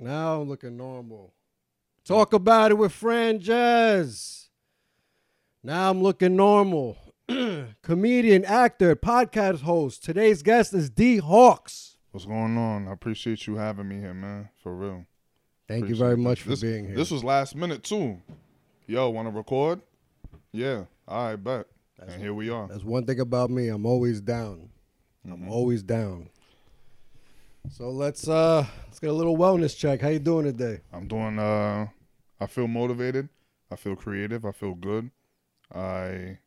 Now I'm looking normal. Talk about it with Franjez. Now I'm looking normal. Comedian, actor, podcast host. Today's guest is D Hawks. What's going on? I appreciate you having me here, man. For real. Thank you Appreciate very this. much for This- being here. This was last minute too. Yo, want to record? Yeah. All right, bet. That's and here we are. That's one thing about me. I'm always down. I'm Mhm. always down. So let's uh let's get a little wellness check. How you doing today? I'm doing. uh I feel motivated. I feel creative. I feel good. I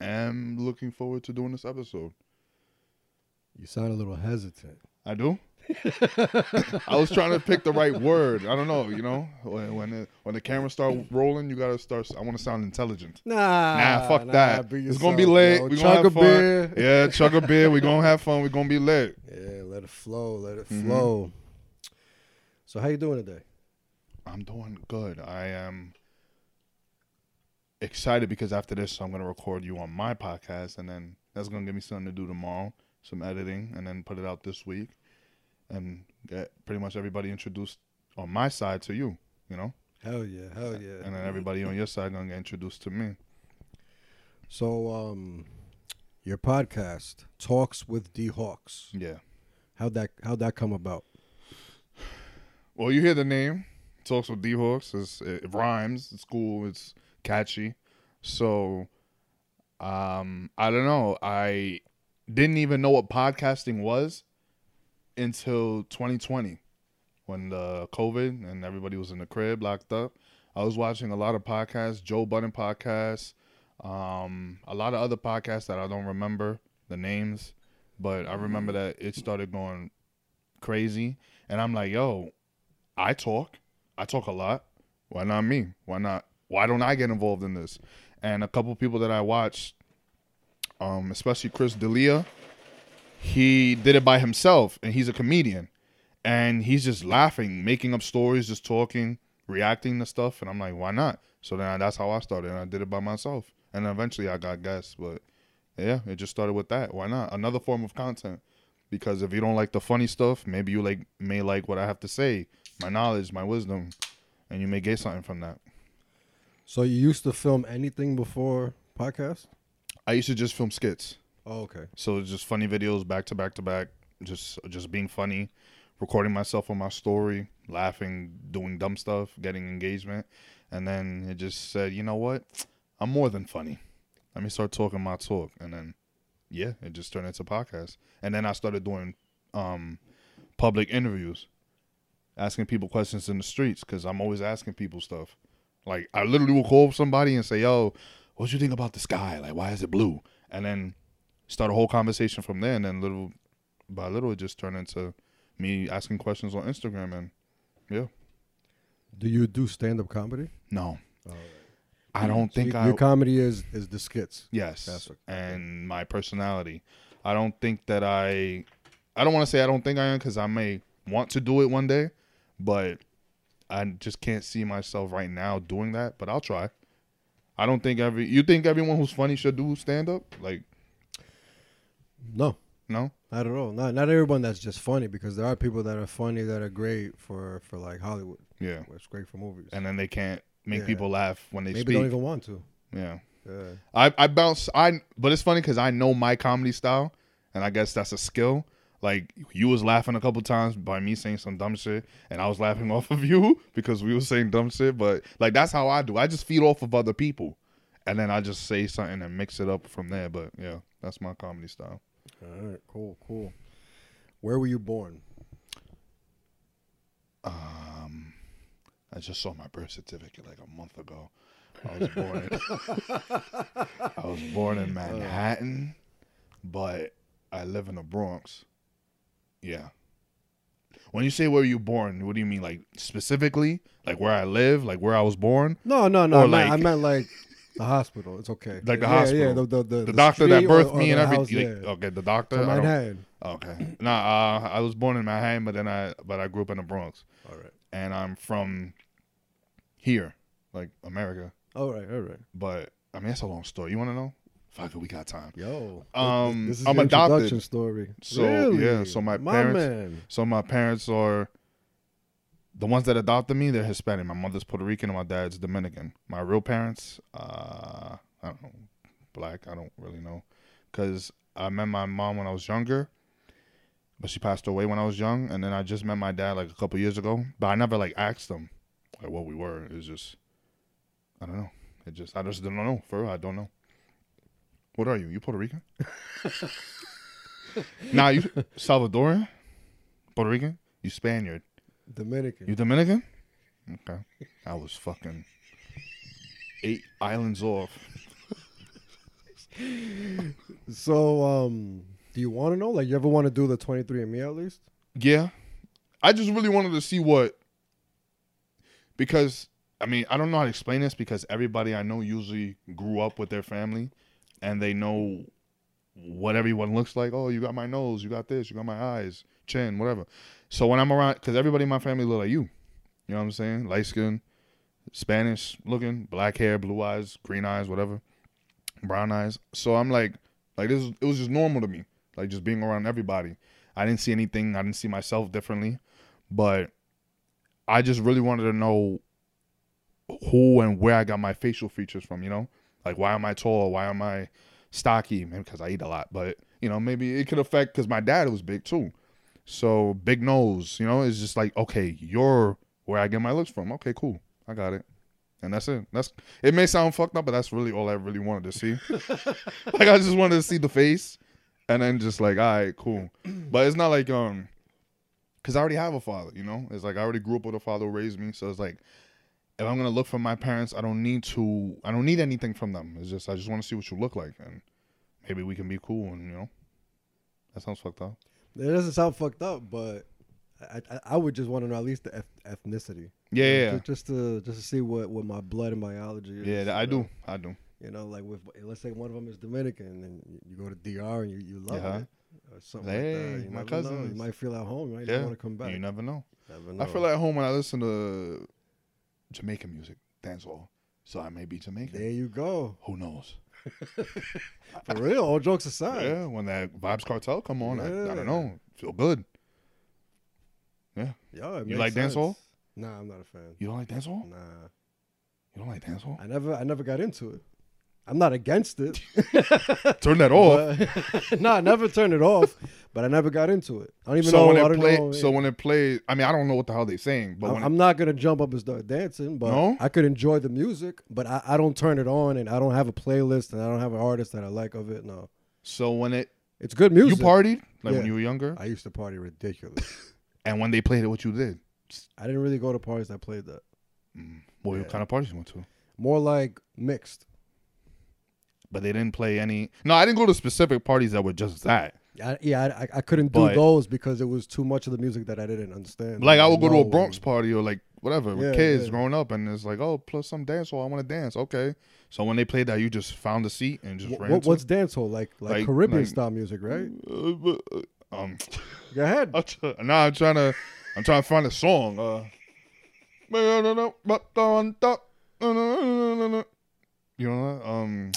am looking forward to doing this episode. You sound a little hesitant. I do. I was trying to pick the right word. I don't know. You know, when when the, when the camera start rolling, you gotta start. I want to sound intelligent. Nah, Nah, fuck nah, that. be It's gonna be yourself, lit. yo. We gonna have a fun. beer. Yeah, chug a beer. We gonna have fun. We gonna be lit. Yeah, let it flow. Let it Mhm. flow. So how you doing today? I'm doing good. I am excited because after this, I'm gonna record you on my podcast, and then that's gonna give me something to do tomorrow, some editing, and then put it out this week, and get pretty much everybody introduced on my side to you. You know, Hell yeah, hell yeah. and then everybody on your side gonna get introduced to me. So um, your podcast talks with D Hawks. Yeah. How'd that how'd that come about? Well, you hear the name. Talks with D Hawks. It rhymes. It's cool. It's catchy. So, um, I don't know. I didn't even know what podcasting was until 2020 when the COVID and everybody was in the crib locked up. I was watching a lot of podcasts, Joe Budden podcasts, um, a lot of other podcasts that I don't remember the names, but I remember that it started going crazy. And I'm like, yo, I talk. I talk a lot. Why not me? Why not? Why don't I get involved in this? And a couple people that I watched, um, especially Chris D'Elia, he did it by himself, and he's a comedian, and he's just laughing, making up stories, just talking, reacting to stuff, and I'm like, why not? So then that's how I started, and I did it by myself, and eventually I got guests, but yeah, it just started with that. Why not? Another form of content because if you don't like the funny stuff, maybe you like may like what I have to say, my knowledge, my wisdom, and you may get something from that. So you used to film anything before podcast? I used to just film skits, Oh, okay. so it's just funny videos back to back to back, just just being funny, recording myself on my story, laughing, doing dumb stuff, getting engagement, and then it just said, you know what, I'm more than funny. Let me start talking my talk, and then yeah, it just turned into podcast, and then I started doing um public interviews, asking people questions in the streets because I'm always asking people stuff. Like I literally will call somebody and say, "Yo, what you think about the sky? Like, why is it blue?" And then start a whole conversation from there. And then little by little, it just turned into me asking questions on Instagram. And yeah. Do you do stand up comedy? no, I don't think your, I. your comedy is is the skits. Yes, That's what- and my personality. I don't think that I. I don't want to say I don't think I am because I may want to do it one day, but I just can't see myself right now doing that. But I'll try. I don't think every. You think everyone who's funny should do stand up? Like No, no. not at all. Not not everyone that's just funny because there are people that are funny that are great for for like Hollywood. Yeah, It's great for movies. and then they can't make Yeah. people laugh when they Maybe speak. don't even want to. yeah. Yeah. I I bounce I but it's funny because I know my comedy style and I guess that's a skill. Like you was laughing a couple times by me saying some dumb shit, and I was laughing off of you because we were saying dumb shit. But like that's how I do. I just feed off of other people, and then I just say something and mix it up from there. But yeah, that's my comedy style. All right. Cool. Cool. Where were you born? Um, I just saw my birth certificate like a month ago. I was born in I was born in Manhattan, but I live in the Bronx. Yeah. When you say where you born, what do you mean? Like specifically, like where I live, like where I was born, No, no, no. Or I, meant, I meant like the hospital. It's okay. Like the yeah, hospital. Yeah, the the, the, the, doctor that or- birthed or me and the everything. like. Okay, the doctor. Manhattan. Okay. Nah, uh, I was born in Manhattan, but then I but I grew up in the Bronx, All right. and I'm from here, like America. All right. All right. But I mean, that's a long story. You want to know? Fuck it, we got time. Yo. Um, this is I'm adopted. story. So, Really? yeah, so my my parents- man. So my parents are the ones that adopted me, they're Hispanic. My mother's Puerto Rican and my dad's Dominican. My real parents, uh, I don't know, black. I don't really know, cause I met my mom when I was younger, but she passed away when I was young, and then I just met my dad like a couple years ago. But I never like asked them like what we were. It was just, I don't know. It just I just don't know. For real, I don't know. What are you? You Puerto Rican? nah, you Salvadoran, Puerto Rican. You Spaniard. Dominican. You Dominican? Okay. I was fucking eight islands off. so, um, do you want to know? Like, you ever want to do the 23andMe at least? Yeah. I just really wanted to see what because I mean, I don't know how to explain this because everybody I know usually grew up with their family and they know what everyone looks like. Oh, you got my nose, you got this, you got my eyes, chin, whatever. So when I'm around, because everybody in my family look like you. You know what I'm saying? Light skin, Spanish looking, black hair, blue eyes, green eyes, whatever, brown eyes. So I'm like, like this, it was just normal to me, like just being around everybody. I didn't see anything. I didn't see myself differently, but I just really wanted to know who and where I got my facial features from. You know, like why am I tall? Why am I stocky? Maybe because I eat a lot, but you know, maybe it could affect because my dad was big too. So big nose, you know, it's just like okay, you're where I get my looks from. Okay, cool, I got it, and that's it. That's it. May sound fucked up, but that's really all I really wanted to see. like I just wanted to see the face, and then just like, all right, cool. But it's not like um, because I already have a father. You know, it's like I already grew up with a father who raised me, so it's like if I'm gonna look for my parents, I don't need to. I don't need anything from them. It's just I just want to see what you look like, and maybe we can be cool. And you know, that sounds fucked up. It doesn't sound fucked up, but I I, I would just want to know at least the eth- ethnicity. Yeah, You know, yeah, ju- Just to just to see what what my blood and biology is. yeah. I do, I do. You know, like with let's say one of them is Dominican, and you- go to DR and you, you love Yeah. it, or something Hey, like that. You my cousins. You might feel at home. Right? You might Yeah, want to come back. You never know. Never know. I feel at home when I listen to Jamaican music, dancehall. So I may be Jamaican. there you go. Who knows? For real. All jokes aside. Yeah, when that Vybz Kartel come on, I, I don't know. Feel good. Yeah, it You like sense. dancehall? Nah, I'm not a fan. You don't like dancehall? Nah, You don't like dancehall? I never, I never got into it. I'm not against it. Turn that off. But, nah, I never turned it off, but I never got into it. I don't even So know. when I it play, know. so when it plays, I mean, I don't know what the hell they saying, but I'm, I'm not gonna jump up and start dancing, but No? I could enjoy the music. But I, I don't turn it on, and I don't have a playlist, and I don't have an artist that I like of it. No, so when it it's good music. you partied like when you were younger, I used to party ridiculous. and when they played it, what you did? I didn't really go to parties that played that. Mm, what Yeah. kind of parties you went to? More like mixed. But they didn't play any. No, I didn't go to specific parties that were just that. I, yeah, I, I couldn't do But- those because it was too much of the music that I didn't understand. Like I would go to a know. Bronx party or like whatever with Yeah, kids yeah. growing up, and it's like, oh, plus some dance hall. I want to dance. Okay. So when they played that, you just found a seat and just Wh- ran. what, what's dancehall like? Like, Like- Caribbean like- style music, right? Uh, uh, um, Go ahead. I'm try- now I'm trying to, I'm trying to find a song. Uh, you know that? Um,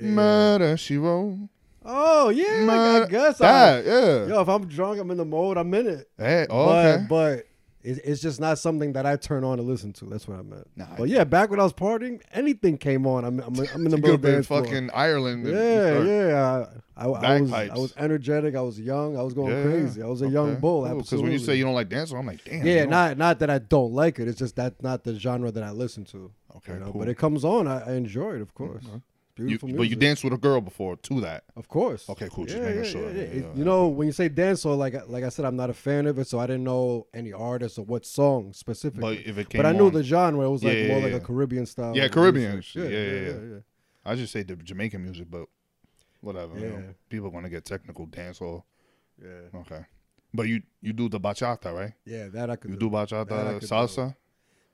Yeah. Murder She Wrote. Oh yeah, I, I Murder- guess. I, yeah. yo, if I'm drunk, I'm in the mode. I'm in it. Hey, oh, but okay. but it, it's just not something that I turn on to listen to. That's what I meant. Nah, but yeah, back when I was partying, anything came on. I'm I'm, I'm in the middle of been dance floor. fucking Ireland. Yeah, yeah. I, I, I was I was energetic. I was young. I was going Yeah, crazy. I was a young bull. Because when you say you don't like dancing, I'm like, damn. yeah, not not that I don't like it. It's just that's not the genre that I listen to. Okay, you know? cool. But it comes on. I, I enjoy it, of course. Okay. It's You, beautiful but you danced with a girl before to that. Of course. Okay, cool. Just Yeah, making yeah, sure. yeah, Yeah, yeah. yeah, You know, when you say dancehall, like like I said, I'm not a fan of it, so I didn't know any artists or what song specifically. But if it came But I knew on- the genre. It was like Yeah, more yeah, like a. Caribbean style. Yeah. Caribbean. Yeah, yeah, yeah. I just say the Jamaican music, but whatever. you know. People want to get technical dancehall. yeah, yeah. Okay. But you you do the bachata, right? Yeah, that I could You do. do bachata, salsa. Do.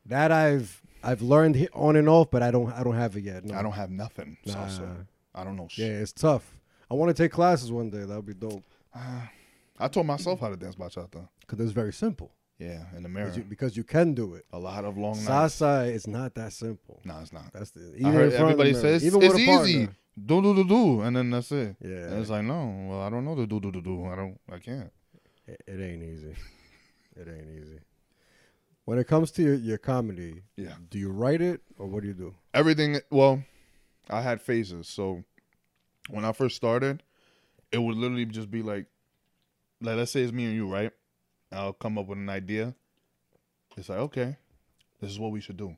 That I've I've learned on and off, but I don't I don't have it yet. No. I don't have nothing Nah. salsa. I don't know Shit. Yeah, it's tough. I want to take classes one day. That would be dope I taught myself how to dance bachata. because it's very simple. Yeah, in the mirror. 'Cause you, because you can do it. a lot of long nights. Salsa is not that simple. No, it's not. That's the I even heard of the everybody says even it's with easy. Do do do do, and then that's it. Yeah, And it's like no, well I don't know the do do do do. I don't. I can't. it, it ain't easy. It ain't easy. When it comes to your, your comedy, Yeah. do you write it or what do you do? everything well i had phases. So when i first started it would literally just be like like let's say it's me and you right? I'll come up with an idea. It's like okay this is what we should do.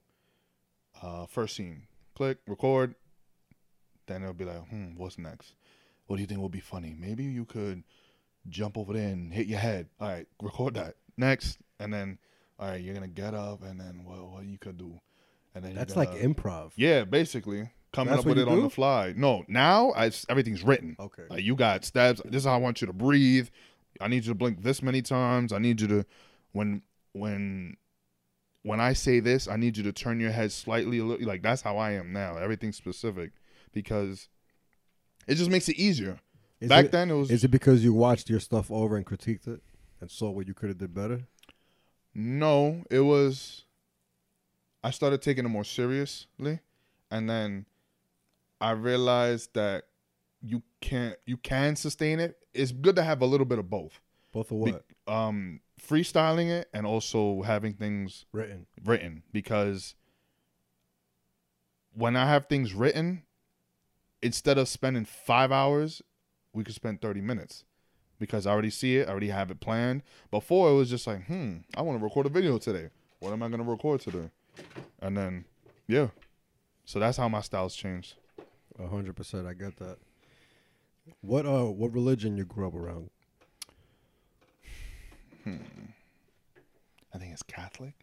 Uh first scene click record. Then it'll be like hmm what's next? What do you think will be funny? Maybe you could jump over there and hit your head. All right record that. Next. And then all right you're gonna get up and then well what you could do and then That's like gonna- improv. yeah, basically coming That's up with it on the fly. No, now I, everything's written. Okay. Like you got steps. This is how I want you to breathe. I need you to blink this many times. I need you to when when when I say this, I need you to turn your head slightly a little. Like that's how I am now. Everything's specific because it just makes it easier. Is Back it, then, it was is it because you watched your stuff over and critiqued it and saw what you could have did better? No, it was. I started taking it more seriously, and then I realized that you can't you can sustain it. It's good to have a little bit of both. Both of Be- what? um, freestyling it and also having things Written. written because when I have things written, instead of spending five hours, we could spend 30 minutes because I already see it, I already have it planned. Before it was just like, hmm, I want to record a video today. What am I going to record today? And then, yeah. So that's how my styles changed. A hundred percent. I get that. What uh what religion you grew up around? Hmm. I think it's Catholic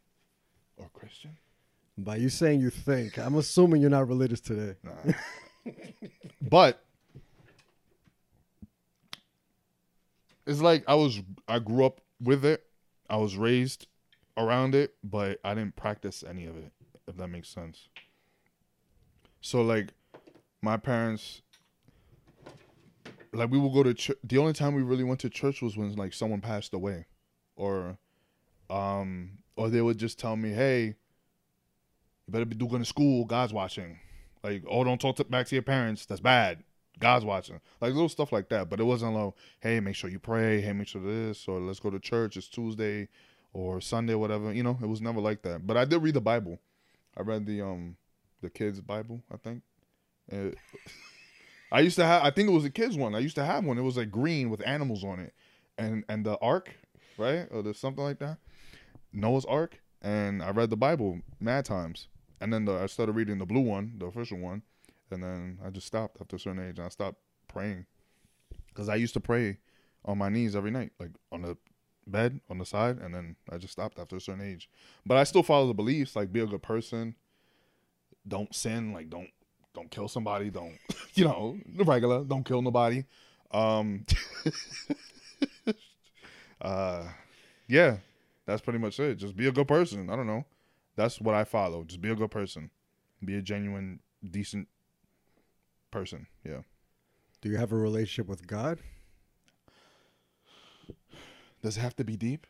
or Christian. By you saying you think, I'm assuming you're not religious today. Nah. but it's like I was I grew up with it. I was raised around it, but I didn't practice any of it, if that makes sense. So like my parents like we would go to church the only time we really went to church was when like someone passed away or um or they would just tell me, "Hey, you better be doing school, God's watching." Like, oh, don't talk to, back to your parents. That's bad. God's watching. Like little stuff like that. But it wasn't like, hey, make sure you pray. Hey, make sure this or let's go to church. It's Tuesday or Sunday, whatever. You know, it was never like that. But I did read the Bible. I read the um the kids' Bible. I think. It- I used to have. I think it was a kids one. I used to have one. It was like green with animals on it, and and the ark, right? Or there's something like that. Noah's Ark, and I read the Bible mad times. And then the, I started reading the blue one, the official one, and then I just stopped after a certain age. And I stopped praying because I used to pray on my knees every night, like on the bed on the side, and then I just stopped after a certain age. But I still follow the beliefs, like be a good person, don't sin, like don't don't kill somebody, don't you know the regular, don't kill nobody. Um, uh, yeah, that's pretty much it. Just be a good person. I don't know. That's what I follow. Just be a good person. Be a genuine, decent person. Yeah. Do you have a relationship with God? Does it have to be deep?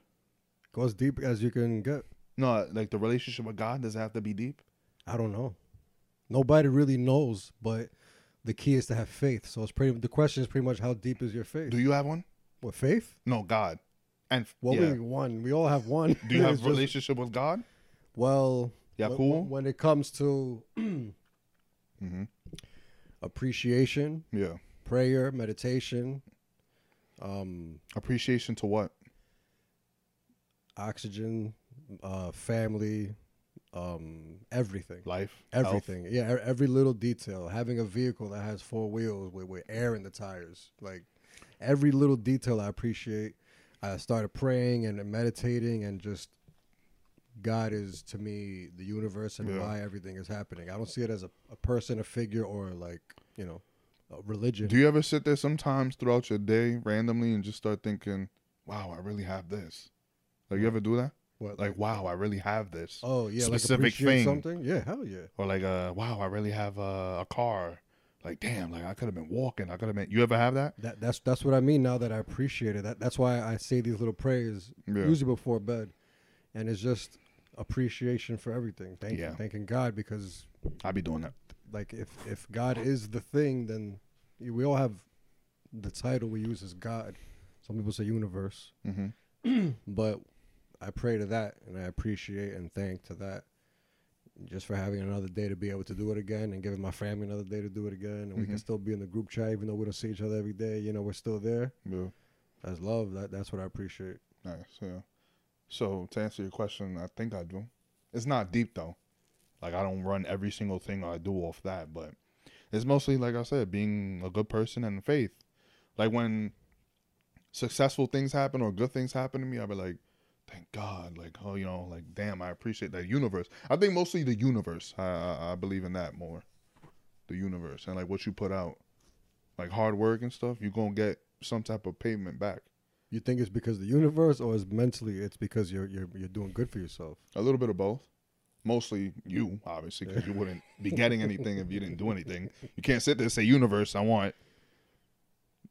Go as deep as you can get. No, like the relationship with God, does it have to be deep? I don't know. Nobody really knows, but the key is to have faith. So it's pretty. The question is pretty much how deep is your faith? Do you have one? what faith? No, God. And Well, yeah. we one. We all have one. do you have a just- relationship with God? Well, Yeah, cool. wh- When it comes to Mm-hmm. Appreciation, Yeah. prayer, meditation, um, Appreciation to what? oxygen, uh, family, um, everything. Life. health. Everything. Yeah, e- every little detail. Having a vehicle that has four wheels with, with air in the tires. Like every little detail I appreciate. I started praying and meditating and just God is to me the universe and Yeah. why everything is happening. I don't see it as a, a person, a figure, or like, you know, a religion. Do you ever sit there sometimes throughout your day randomly and just start thinking, wow, I really have this? Like, you ever do that? what, Like, wow, I really have this. oh yeah, like specific appreciate thing. something? Yeah, hell yeah. Or like, uh, wow, I really have a, a car. Like, damn, like I could have been walking. I could have been. You ever have that? That that's that's what I mean now that I appreciate it. That that's why I say these little prayers Yeah. usually before bed, and it's just appreciation for everything. Thank Yeah. thanking God because I be doing that. like if if God is the thing, then we all have the title we use as God. Some people say universe, Mm-hmm. but I pray to that, and I appreciate and thank to that, just for having another day to be able to do it again, and giving my family another day to do it again, and we can Mhm. still be in the group chat even though we don't see each other every day. You know, we're still there. Yeah. That's love. That that's what I appreciate. Nice. Yeah. So to answer your question, I think I do. It's not deep though. Like I don't run every single thing I do off that, but it's mostly like I said, being a good person and faith. Like when successful things happen or good things happen to me, I'll be like, thank God. Like, oh, you know, like damn, I appreciate that universe. I think mostly the universe. I I, I believe in that more. The universe and like what you put out, like hard work and stuff, you're gonna get some type of payment back. You think it's because of the universe, or is mentally it's because you're you're you're doing good for yourself? A little bit of both. Mostly you, obviously, because you wouldn't be getting anything if you didn't do anything. You can't sit there and say, "Universe, I want,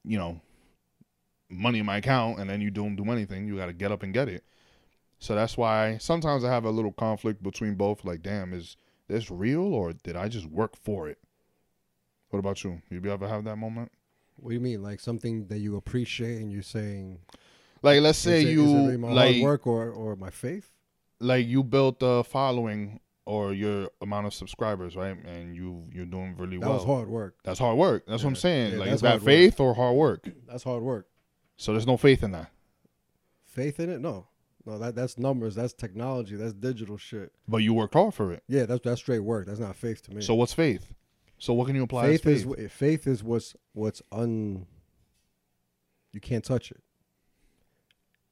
you know, money in my account," and then you don't do anything. You got to get up and get it. So that's why sometimes I have a little conflict between both. Like, damn, is this real or did I just work for it? What about you? You ever have that moment? What do you mean? Like something that you appreciate, and you're saying, Like, let's say is it, you is it really my like hard work or or my faith? like you built a following or your amount of subscribers, right? And you you're doing really That well. was hard work. That's hard work. That's what I'm saying. Yeah, like, that's is that hard work. faith or hard work? That's hard work. So there's no faith in that. Faith in it? No, no. That that's numbers. That's technology. That's digital shit. But you worked hard for it. Yeah, that's that's straight work. That's not faith to me. So what's faith? So what can you apply faith as is faith? faith is what's what's un. You can't touch it.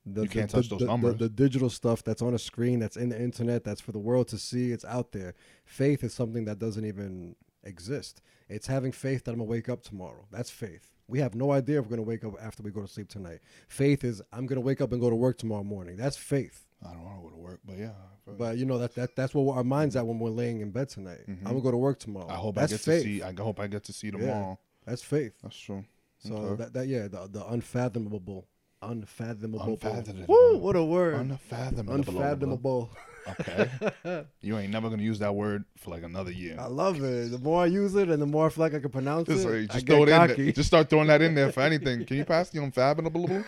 The, You can't touch those the, numbers. The, digital stuff that's on a screen, that's in the internet, that's for the world to see. It's out there. Faith is something that doesn't even exist. It's having faith that I'm gonna wake up tomorrow. That's faith. We have no idea if we're gonna wake up after we go to sleep tonight. Faith is I'm gonna wake up and go to work tomorrow morning. That's faith. I don't want to go to work, but yeah. But you know that that that's what our minds at when we're laying in bed tonight. Mhm. I'm gonna go to work tomorrow. I hope that's I get faith. to see. I hope I get to see tomorrow. That's faith. That's true. So Okay. that, that yeah, the the unfathomable, unfathomable. Unfathomable. Woo! What a word. Unfathomable. unfathomable. Okay. you ain't never gonna use that word for like another year. I love it. The more I use it, and the more I feel like I can pronounce Just, it, I just get throw it in cocky. there. Just start throwing that in there for anything. Can you pass the unfathomable?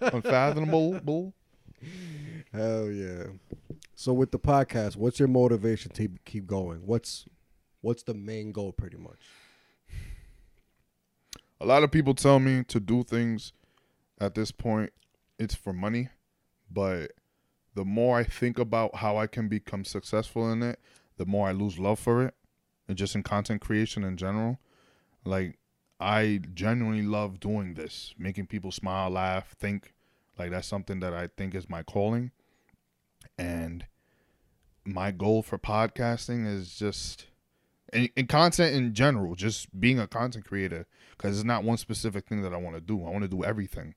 unfathomable. Hell yeah. So with the podcast, what's your motivation to keep going? What's what's the main goal, pretty much? A lot of people tell me to do things at this point, it's for money. But the more I think about how I can become successful in it, the more I lose love for it. And just in content creation in general. Like, I genuinely love doing this, making people smile, laugh, think. Like, that's something that I think is my calling. And my goal for podcasting is just, and, and content in general, just being a content creator because it's not one specific thing that I want to do. I want to do everything.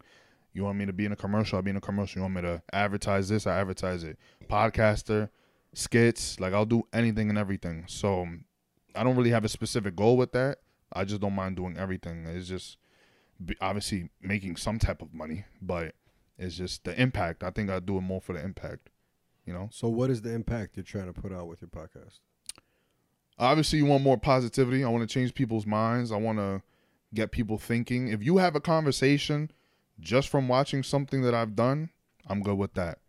You want me to be in a commercial? I'll be in a commercial. You want me to advertise this? I advertise it. Podcaster, skits, like I'll do anything and everything. So I don't really have a specific goal with that. I just don't mind doing everything. It's just obviously making some type of money, but it's just the impact. I think I do it more for the impact. You know, So what is the impact you're trying to put out with your podcast? obviously you want more positivity. I want to change people's minds. I want to get people thinking. If you have a conversation just from watching something that I've done, I'm good with that.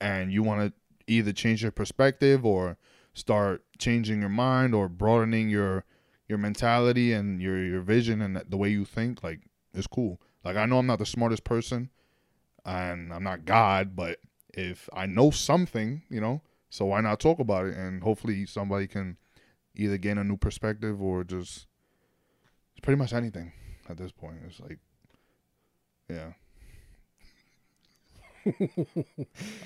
And you want to either change your perspective or start changing your mind or broadening your your mentality and your your vision and the way you think, like it's cool. Like I know I'm not the smartest person and I'm not God, but if I know something, you know, so why not talk about it and hopefully somebody can either gain a new perspective or just it's pretty much anything at this point. It's like, yeah.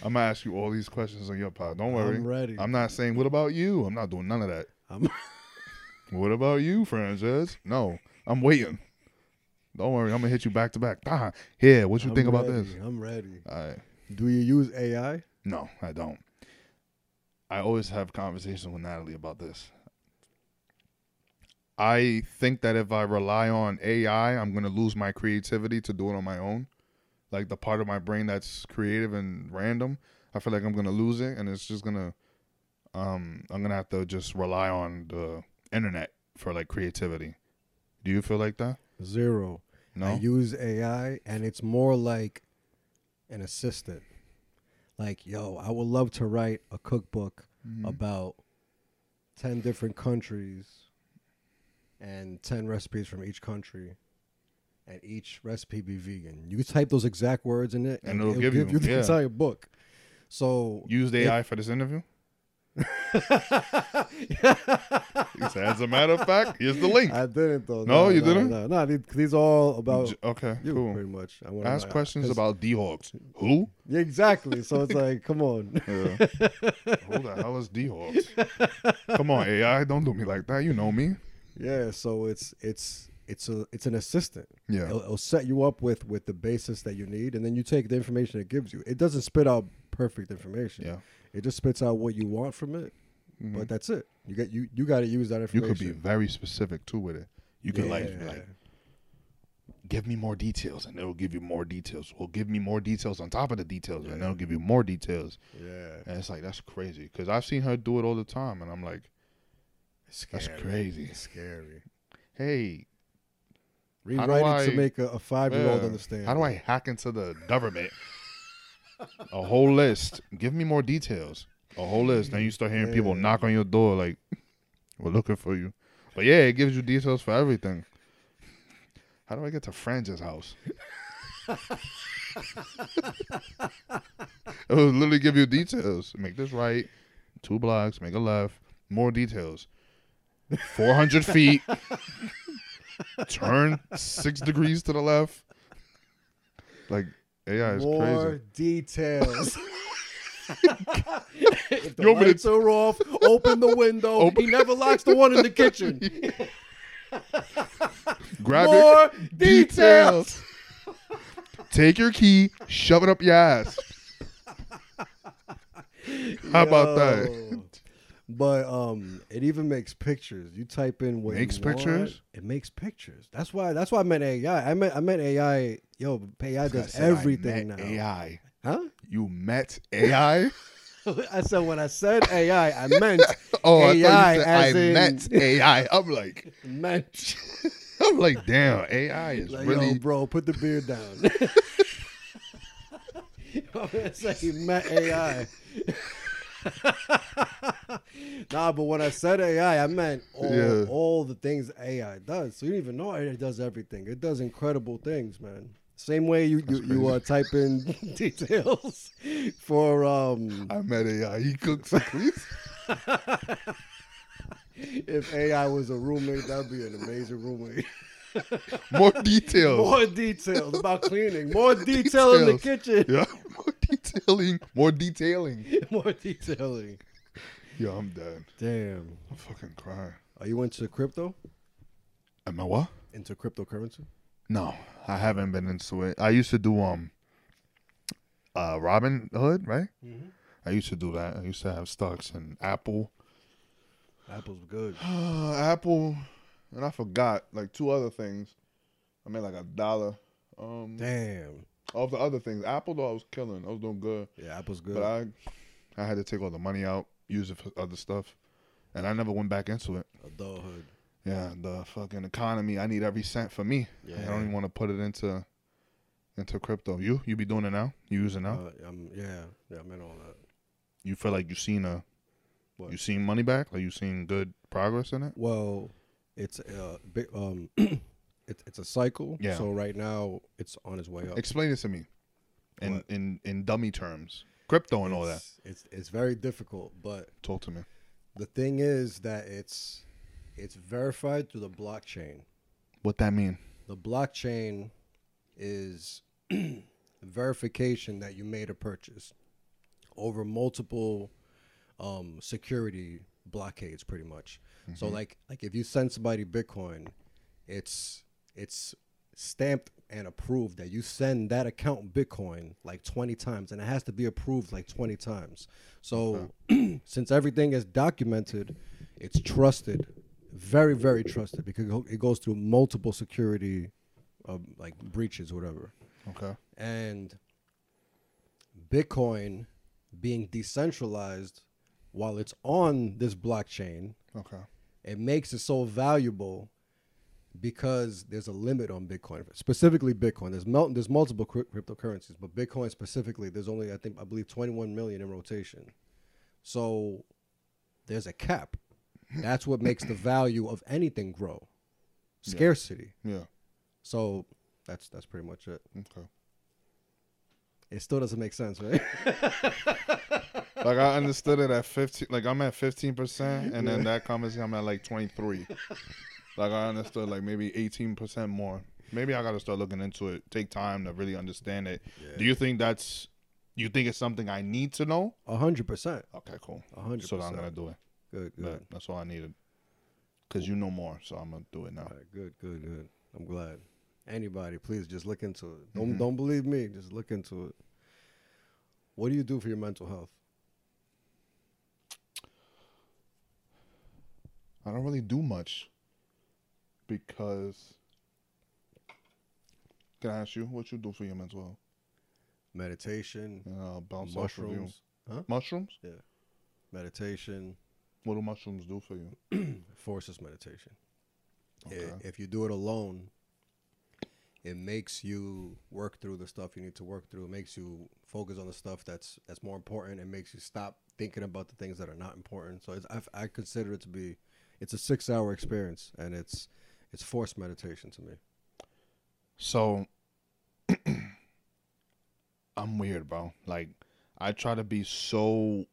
I'm gonna ask you all these questions on your pod. Don't worry. I'm ready. I'm not saying what about you. I'm not doing none of that. I'm- what about you, Franjez? No, I'm waiting. Don't worry. I'm gonna hit you back to back. Ah, here. What you I'm think about this? I'm ready. All right. Do you use AI? No, I don't. I always have conversations with Natalie about this. I think that if I rely on AI, I'm going to lose my creativity to do it on my own. Like the part of my brain that's creative and random, I feel like I'm going to lose it and it's just going to um I'm going to have to just rely on the internet for like creativity. Do you feel like that? Zero. No. I use AI, and it's more like an assistant. like, yo, I would love to write a cookbook Mhm. about 10 different countries and 10 recipes from each country and each recipe be vegan. You type those exact words in it And it'll give you- the yeah. entire book. So Used AI for this interview. As a matter of fact, here's the link. I didn't though. No, you didn't? No, no, these, these all about okay, you cool. pretty much. I wanna- Ask questions about D Hawks. Who? Yeah, exactly. So it's like, come on. Yeah. Who the hell is D Hawks? Come on, AI, don't do me like that. You know me. Yeah, so it's it's it's a it's an assistant. Yeah. It'll, it'll set you up with with the basis that you need, and then you take the information it gives you. It doesn't spit out perfect information. Yeah. It just spits out what you want from it, Mhm. but that's it. You get you you got to use that information. You could be very specific too with it. You could like, Yeah. like, give me more details, and it'll give you more details. Well, give me more details on top of the details, and Yeah. it'll give you more details. yeah. And it's like that's crazy because I've seen her do it all the time, and I'm like, It's That's crazy. It's scary. hey, Rewrite it to make a, a five year old yeah, understand. how do I hack into the government? A whole list. Give me more details. A whole list. Then you start hearing people knock on your door like, "We're looking for you." But yeah, it gives you details for everything. How do I get to Fran's house? it will literally give you details. Make this right, two blocks, make a left, more details. 400 feet, turn six degrees to the left. Like, AI is More crazy. details. if the You want me to- lights are off, open the window. He never locks the one in the kitchen. Grab More it. details. Take your key, shove it up your ass. How about that? Yo. But um, it even makes pictures. You type in what Makes you want, pictures? It makes pictures. That's why. That's why I meant AI. I meant I meant AI. Yo, AI I does I everything met now. AI. Huh? You met AI? I said when I said AI, I meant Oh, I AI said as I in- met AI. I'm like, meant. I'm like, damn, AI is Like, really. yo, bro, put the beard down. I'm gonna say he met AI. nah, but when I said AI, I meant all, Yeah. all the things AI does. So you don't even know it does everything. It does incredible things, man. Same way you you, you uh, type in details for um I met AI. He cooks please. if AI was a roommate, that'd be an amazing roommate. More details. More details about cleaning. More detail in the kitchen. Yeah, more detailing. More detailing. More detailing. Yo, I'm dead. Damn. I'm fucking crying. Are you into crypto? Am I what? Into cryptocurrency? No, I haven't been into it. I used to do um, uh, Robinhood, right? Mm-hmm. I used to do that. I used to have stocks in Apple, Apple's good. Apple, and I forgot like two other things. I made like a dollar. Um, Damn. of the other things, Apple though I was killing. I was doing good, Yeah, Apple's good. but I, I had to take all the money out, use it for other stuff, and I never went back into it. Adulthood. Yeah, the fucking economy. I need every cent for me. Yeah. I don't even want to put it into, into crypto. You, you be doing it now? You using it now? Uh, um, yeah, yeah, I'm in all that. you feel like you seen a, What? you seen money back? Like you seen good progress in it? Well, it's uh, big, um, it, it's a cycle. Yeah. So right now, it's on its way up. Explain it to me, in What? in in dummy terms, crypto and all that. It's, it's it's very difficult, but Talk to me. the thing is that it's it's verified through the blockchain. What that mean? The blockchain is verification that you made a purchase over multiple um, security blockades, pretty much. So, like, like if you send somebody Bitcoin, it's it's stamped and approved that you send that account Bitcoin like 20 times, and it has to be approved like 20 times. So, since everything is documented, it's trusted, very, very trusted because it goes through multiple security, uh, like breaches, whatever. Okay. And Bitcoin being decentralized while it's on this blockchain, Okay. it makes it so valuable because there's a limit on Bitcoin, specifically Bitcoin. There's mul- there's multiple cryp- cryptocurrencies, but Bitcoin specifically, there's only I think I believe 21 million in rotation. So there's a cap. That's what makes the value of anything grow. Yeah. Scarcity. Yeah. So that's that's pretty much it. Okay. It still doesn't make sense, right? Like I understood it at fifteen. Like I'm at fifteen percent, and then that conversation I'm at like twenty three. Like I understood like maybe eighteen percent more. Maybe I got to start looking into it. Take time to really understand it. Do you think that's? You think it's something I need to know? A hundred percent. Okay, cool. A hundred So I'm gonna do it. Good, good. That- That's all I needed. Cause you know more, so I'm gonna do it now. Right, good, good, good. I'm glad. Anybody, please just look into it. Don't Mhm. don't believe me. Just look into it. What do you do for your mental health? I don't really do much because. Can I ask you what you do for your mental health? Meditation, I'll bounce mushrooms, huh? Mushrooms? Yeah. Meditation, What do mushrooms do for you? forces meditation. Okay. If you do it alone, it makes you work through the stuff you need to work through. It makes you focus on the stuff that's that's more important. It makes you stop thinking about the things that are not important. So it's, I, I consider it to be, it's a six hour experience, and it's it's forced meditation to me. So I'm weird, bro. Like I try to be so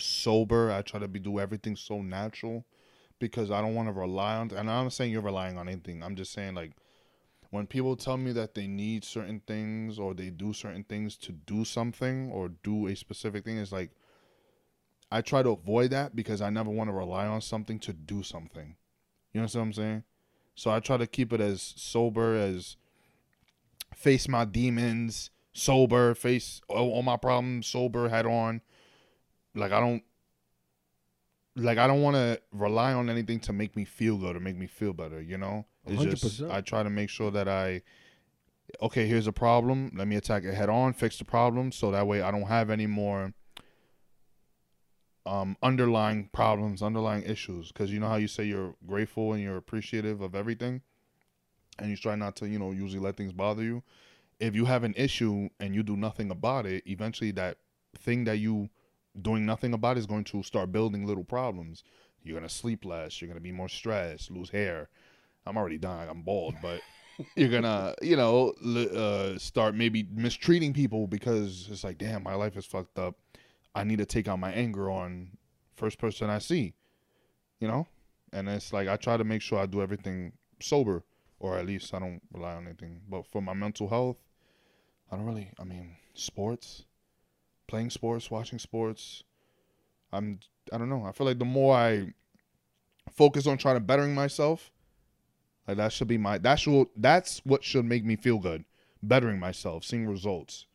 sober. I try to be do everything so natural because I don't want to rely on and I'm not saying you're relying on anything. I'm just saying like when people tell me that they need certain things or they do certain things to do something or do a specific thing, it's like I try to avoid that because I never want to rely on something to do something. You know what I'm saying? So I try to keep it as sober as face my demons sober, face all, my problems sober, head on. Like I don't like I don't want to rely on anything to make me feel good or make me feel better, you know? It's just 100%. I try to make sure that I okay, here's a problem, let me attack it head on, fix the problem so that way I don't have any more um underlying problems, underlying issues cuz you know how you say you're grateful and you're appreciative of everything and you try not to, you know, usually let things bother you. If you have an issue and you do nothing about it, eventually that thing that you doing nothing about is going to start building little problems. You're gonna sleep less. You're gonna be more stressed. Lose hair. I'm already dying. I'm bald, but you're gonna, you know, uh, start maybe mistreating people because it's like, damn, my life is fucked up. I need to take out my anger on first person I see, you know. And it's like I try to make sure I do everything sober, or at least I don't rely on anything. But for my mental health, I don't really. I mean, sports, playing sports, watching sports. I'm. I don't know. I feel like the more I focus on trying to bettering myself, like that should be my. That should. That's what should make me feel good. Bettering myself, seeing results.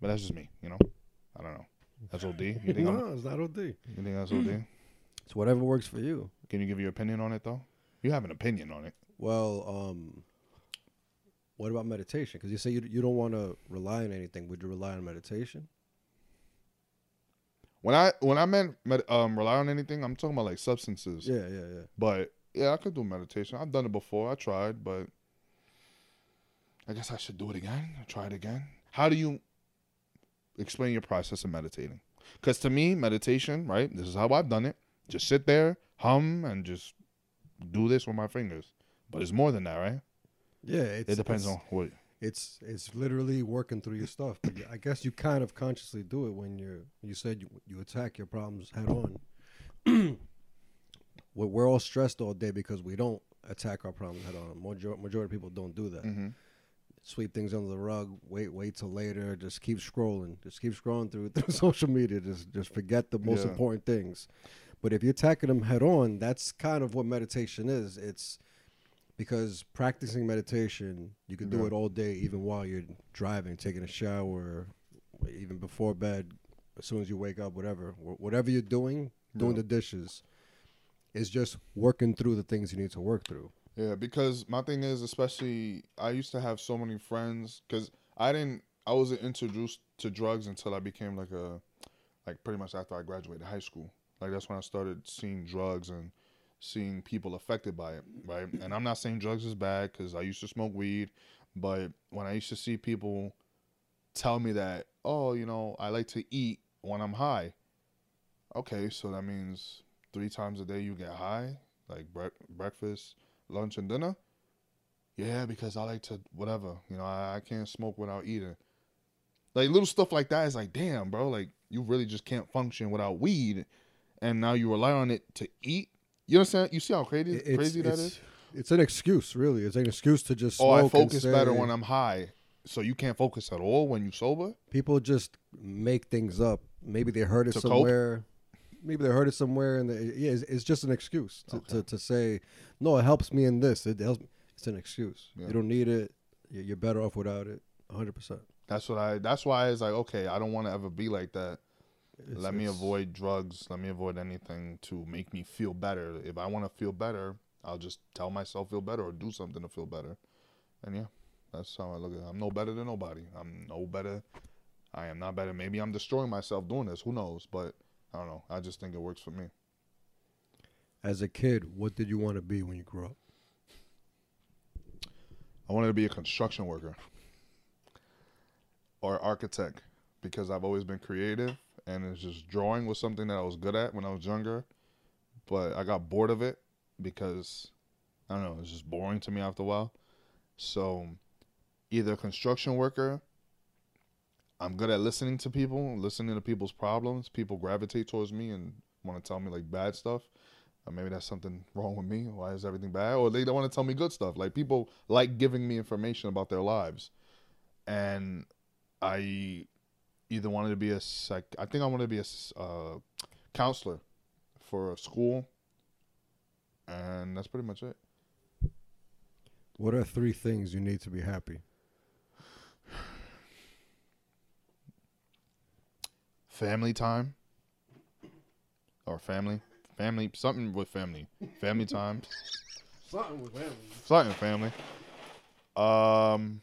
But that's just me. You know. I don't know. That's OD. You think, I'm, no, it's not OD. you think that's OD? It's whatever works for you. Can you give your opinion on it though? You have an opinion on it. Well, um, what about meditation? Because you say you you don't want to rely on anything. Would you rely on meditation? When I when I meant med, um rely on anything, I'm talking about like substances. Yeah, yeah, yeah. But yeah, I could do meditation. I've done it before. I tried, but I guess I should do it again. Try it again. How do you explain your process of meditating? Because to me, meditation, right? This is how I've done it. Just sit there, hum, and just do this with my fingers. But it's more than that, right? Yeah, it's, it depends on what. It's it's literally working through your stuff. But I guess you kind of consciously do it when you're. You said you, you attack your problems head on. we're, all stressed all day because we don't attack our problems head on. Major, majority of people don't do that. hmm Sweep things under the rug. Wait, wait till later. Just keep scrolling. Just keep scrolling through through social media. Just just forget the most Yeah. important things. But if you're attacking them head on, that's kind of what meditation is. It's because practicing meditation, you can do Yeah. it all day, even while you're driving, taking a shower, even before bed, as soon as you wake up, whatever. Wh- Whatever you're doing, doing Yeah. the dishes, is just working through the things you need to work through. Yeah, because my thing is, especially, I used to have so many friends because I didn't, I wasn't introduced to drugs until I became like a, like pretty much after I graduated high school. Like that's when I started seeing drugs and seeing people affected by it, right? And I'm not saying drugs is bad because I used to smoke weed, but when I used to see people tell me that, oh, you know, I like to eat when I'm high. Okay, so that means three times a day you get high, like bre- breakfast, lunch, and dinner. Yeah, because I like to whatever. You know, I, I can't smoke without eating. Like little stuff like that is like, damn, bro. Like you really just can't function without weed, and now you rely on it to eat. You understand? You see how crazy It's- crazy that it's, is? It's an excuse, really. It's an excuse to just Oh. I focus better when I'm high. So you can't focus at all when you sober. people just make things up. Maybe they heard it To cope? Maybe they heard it somewhere, and they, yeah, it's, it's just an excuse to, to, to say, no, it helps me in this. It helps. It's an excuse. Yeah. You don't need it. You- You're better off without it. 100. percent That's what I. That's why it's like, okay, I don't want to ever be like that. let me avoid drugs. Let me avoid anything to make me feel better. If I want to feel better, I'll just tell myself feel better or do something to feel better. And yeah, that's how I look at it. I'm no better than nobody. I'm no better. I am not better. Maybe I'm destroying myself doing this. Who knows? But I don't know. I just think it works for me. As a kid, what did you want to be when you grew up? I wanted to be a construction worker or architect because I've always been creative and it's just drawing was something that I was good at when I was younger. But I got bored of it because I don't know, it's just boring to me after a while. So either construction worker, I'm good at listening to people, listening to people's problems. People gravitate towards me and want to tell me like bad stuff. Or maybe that's something wrong with me. Why is everything bad? Or they don't want to tell me good stuff. Like people like giving me information about their lives. And I either wanted to be a psych. I think I wanted to be a uh, counselor for a school. And that's pretty much it. What are three things you need to be happy? Family time. Or family. Family. Something with family. Family time. Something with family. Something family. Um.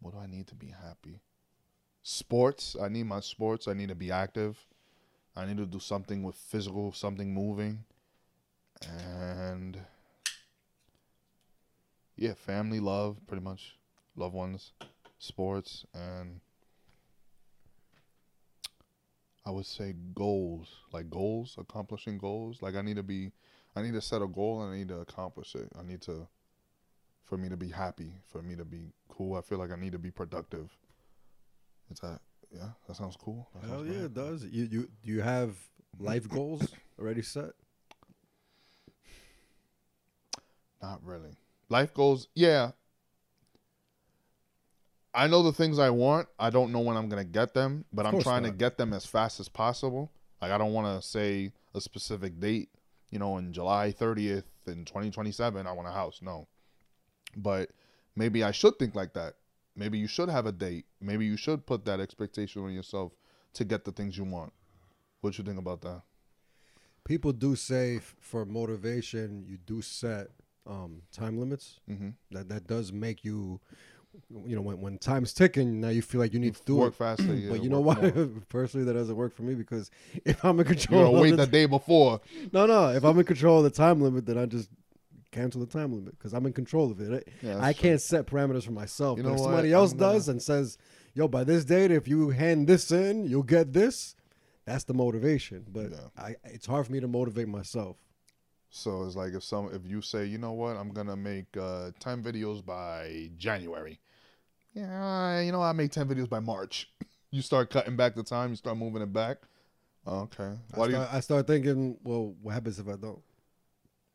What do I need to be happy? Sports. I need my sports. I need to be active. I need to do something with physical, something moving. And yeah, family, love, pretty much. Loved ones, sports, and I would say goals. Like goals, accomplishing goals. Like I need to be I need to set a goal and I need to accomplish it. I need to for me to be happy, for me to be cool. I feel like I need to be productive. Is that yeah, that sounds cool. That Hell sounds yeah, it does. You you do you have life goals already set? Not really. Life goals, yeah. I know the things I want. I don't know when I'm gonna get them, but I'm trying to get them as fast as possible. Like I don't want to say a specific date. You know, in July 30th in 2027, I want a house. No, but maybe I should think like that. Maybe you should have a date. Maybe you should put that expectation on yourself to get the things you want. What you think about that? People do say f- for motivation, you do set um, time limits. Mm-hmm. That that does make you, you know, when when time's ticking, now you feel like you need to do work it. faster. Yeah, but you know what? Personally, that doesn't work for me because if I'm in You control, of wait the the day before. No, no. If I'm in control of the time limit, then I just cancel the time limit because I'm in control of it. Yeah, I can't set parameters for myself. You know if what? somebody else I'm does and says, "Yo, by this date, if you hand this in, you'll get this," that's the motivation. But Yeah. I, it's hard for me to motivate myself. So it's like if some if you say, you know what, I'm gonna make uh, ten videos by January. Yeah, you know I make ten videos by March. You start cutting back the time. You start moving it back. Okay. I Why do start, I start thinking, well, what happens if I don't?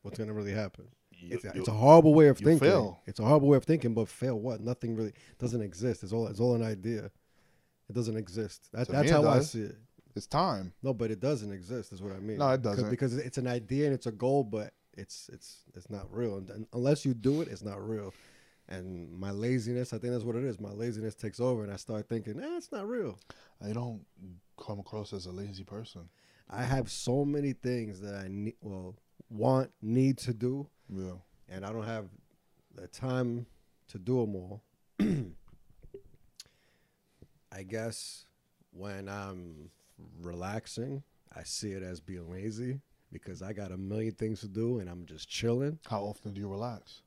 What's gonna really happen? you? It's, a, you- it's a horrible way of you thinking. fail. It's a horrible way of thinking, but fail what? Nothing really doesn't exist. It's all it's all an idea. It doesn't exist. That, that's how I see it. It's time. No, but it doesn't exist. Is what I mean. No, it doesn't. because it's an idea and it's a goal, but it's it's it's not real. And, unless you do it, it's not real. And my laziness, I think that's what it is. My laziness takes over, and I start thinking, eh, it's not real. I don't come across as a lazy person. I have so many things that I need, well, want, need to do, Yeah. and I don't have the time to do them all. I guess when I'm relaxing, I see it as being lazy because I got a million things to do and I'm just chilling How often do you relax?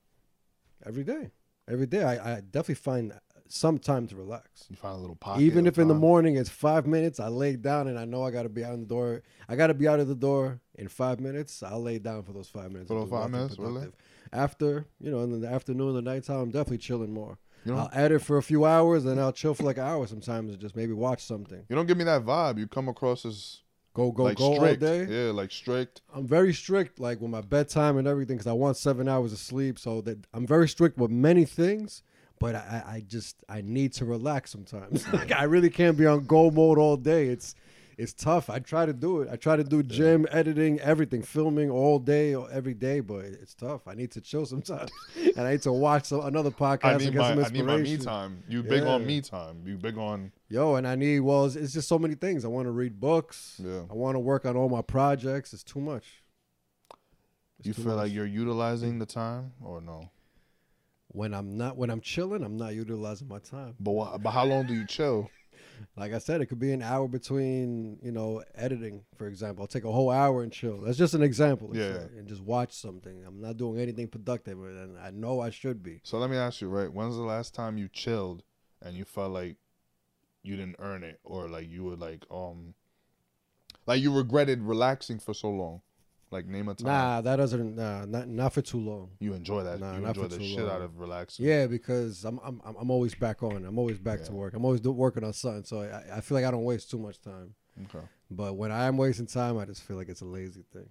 every day. Every day, I, I definitely find some time to relax. You find a little pocket. Even if in the morning it's five minutes, I lay down and I know I got to be out the door. I got to be out of the door in five minutes. I'll lay down for those five minutes. For those five minutes, really? After, you know, in the afternoon, the nighttime, I'm definitely chilling more. You don't, I'll edit for a few hours, and I'll chill for like an hour sometimes and just maybe watch something. you don't give me that vibe. You come across as Go, go, like go strict. all day. Yeah, like strict. I'm very strict, like with my bedtime and everything, because I want seven hours of sleep. So that I'm very strict with many things, but I, I I just I need to relax sometimes. like I really can't be on go mode all day. It's it's tough. I try to do it. I try to do gym, editing, everything, filming all day, every day, but it's tough. I need to chill sometimes, and I need to watch some, another podcast I and get my some I need my me time. You big on me time. You big on Yo, and I need well, it's, it's just so many things. I want to read books. yeah. I want to work on all my projects. It's too much. It's You too feel much. like you're utilizing the time or no? when I'm not when I'm chilling, I'm not utilizing my time. But but how long do you chill? Like I said, it could be an hour between you know editing, for example. I'll take a whole hour and chill. That's just an example. Yeah. say, and just watch something. I'm not doing anything productive, and I know I should be. So let me ask you, right? When's the last time you chilled and you felt like you didn't earn it, or like you were like um, like you regretted relaxing for so long? Like name a time. Nah, that doesn't. Nah, not not for too long. You enjoy that. Nah, you not enjoy for the too shit long. out of relaxing. Yeah, because I'm I'm I'm always back on. I'm always back to work. I'm always working on something, so I, I feel like I don't waste too much time. Okay. But when I am wasting time, I just feel like it's a lazy thing.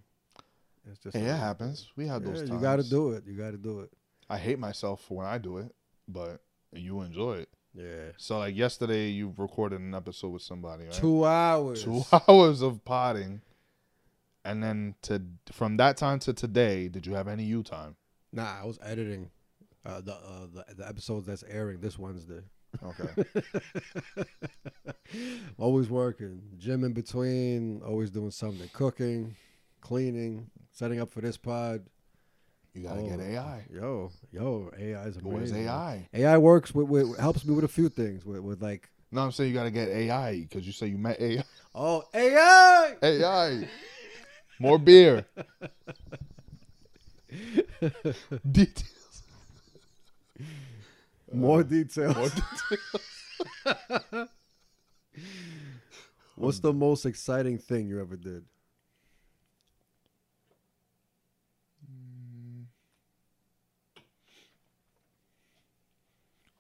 It's just Hey, a it happens. We have thing. those Yeah, times. you got to do it. You got to do it. I hate myself for when I do it, but you enjoy it. Yeah. So like yesterday, you recorded an episode with somebody, right? Two hours. Two hours of potting, and then to from that time to today, did you have any you time? Nah, I was editing uh, the, uh, the the episodes that's airing this Wednesday. Okay. always working, gym in between, always doing something, cooking, cleaning, setting up for this pod. You gotta get Oh, AI. Yo, yo, AI is amazing. Where's AI? AI works with, with helps me with a few things. With, with like, No, I'm saying you gotta get AI because you say you met AI. oh AI. AI. More beer. Details. More uh, details. More details. What's the most exciting thing you ever did?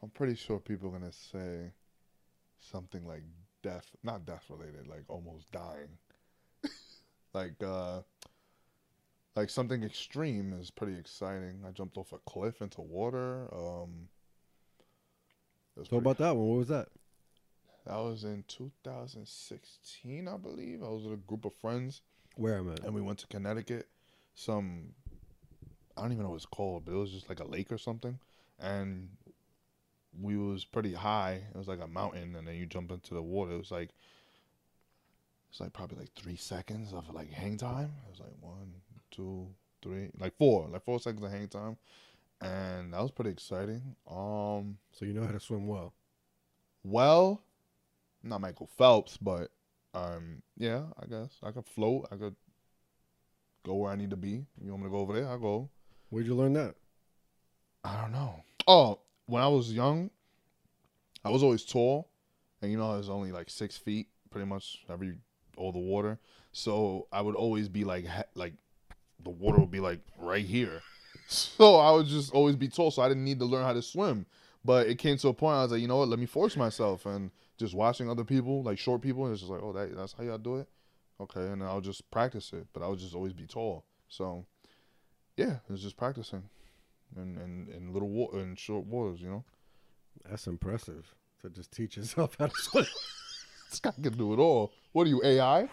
I'm pretty sure people are gonna say something like death, not death related, like almost dying. Like uh like something extreme is pretty exciting. I jumped off a cliff into water. Um Talk about that one. What was that? that was in 2016, I believe. I was with a group of friends Where am I? and we went to Connecticut. Some I don't even know what it's called, but it was just like a lake or something. And we was pretty high. It was like a mountain, and then you jump into the water. It was like it's like probably like three seconds of like hang time. It was like one, two, three, like four, like four seconds of hang time, and that was pretty exciting. Um, So you know how to swim well. well, not Michael Phelps, but um, yeah, I guess I could float. I could go where I need to be. You want me to go over there? I'll go. Where'd you learn that? I don't know. Oh, when I was young, I was always tall, and you know I was only like six feet, pretty much every all the water. So I would always be like like the water would be like right here. So I would just always be tall. So I didn't need to learn how to swim. But it came to a point I was like, you know what? Let me force myself and just watching other people, like short people, and it's just like, oh, that, that's how y'all do it. Okay, and I'll just practice it. But I would just always be tall. So yeah, it was just practicing and in, in little water in short waters, you know. That's impressive. To just teach yourself how to swim. This guy can do it all. What are you, AI?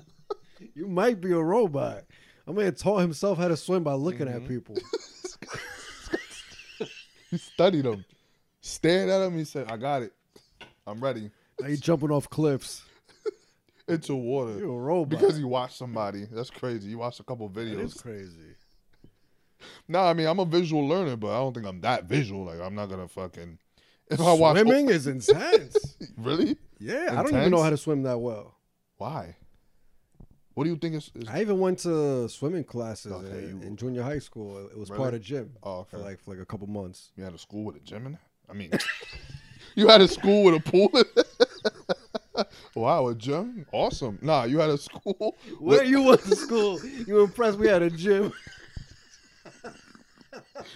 you might be a robot. I man taught himself how to swim by looking at Mhm. people. He studied him, stared at him. He said, "I got it. I'm ready." Now you jumping off cliffs. Into water You're a robot. because he watched somebody. That's crazy. You watched a couple videos. that is crazy. No, I mean I'm a visual learner, but I don't think I'm that visual. Like I'm not gonna fucking. If I watch Swimming is intense. really? Yeah, I don't even know how to swim that well. Why? What do you think is? is I even went to swimming classes Okay, in, you- in junior high school. It was Really? part of gym oh, for like for like a couple months. you had a school with a gym in it. I mean, you had a school with a pool. in it? wow, a gym, awesome. Nah, you had a school. Where with- you went to school? You were impressed we had a gym?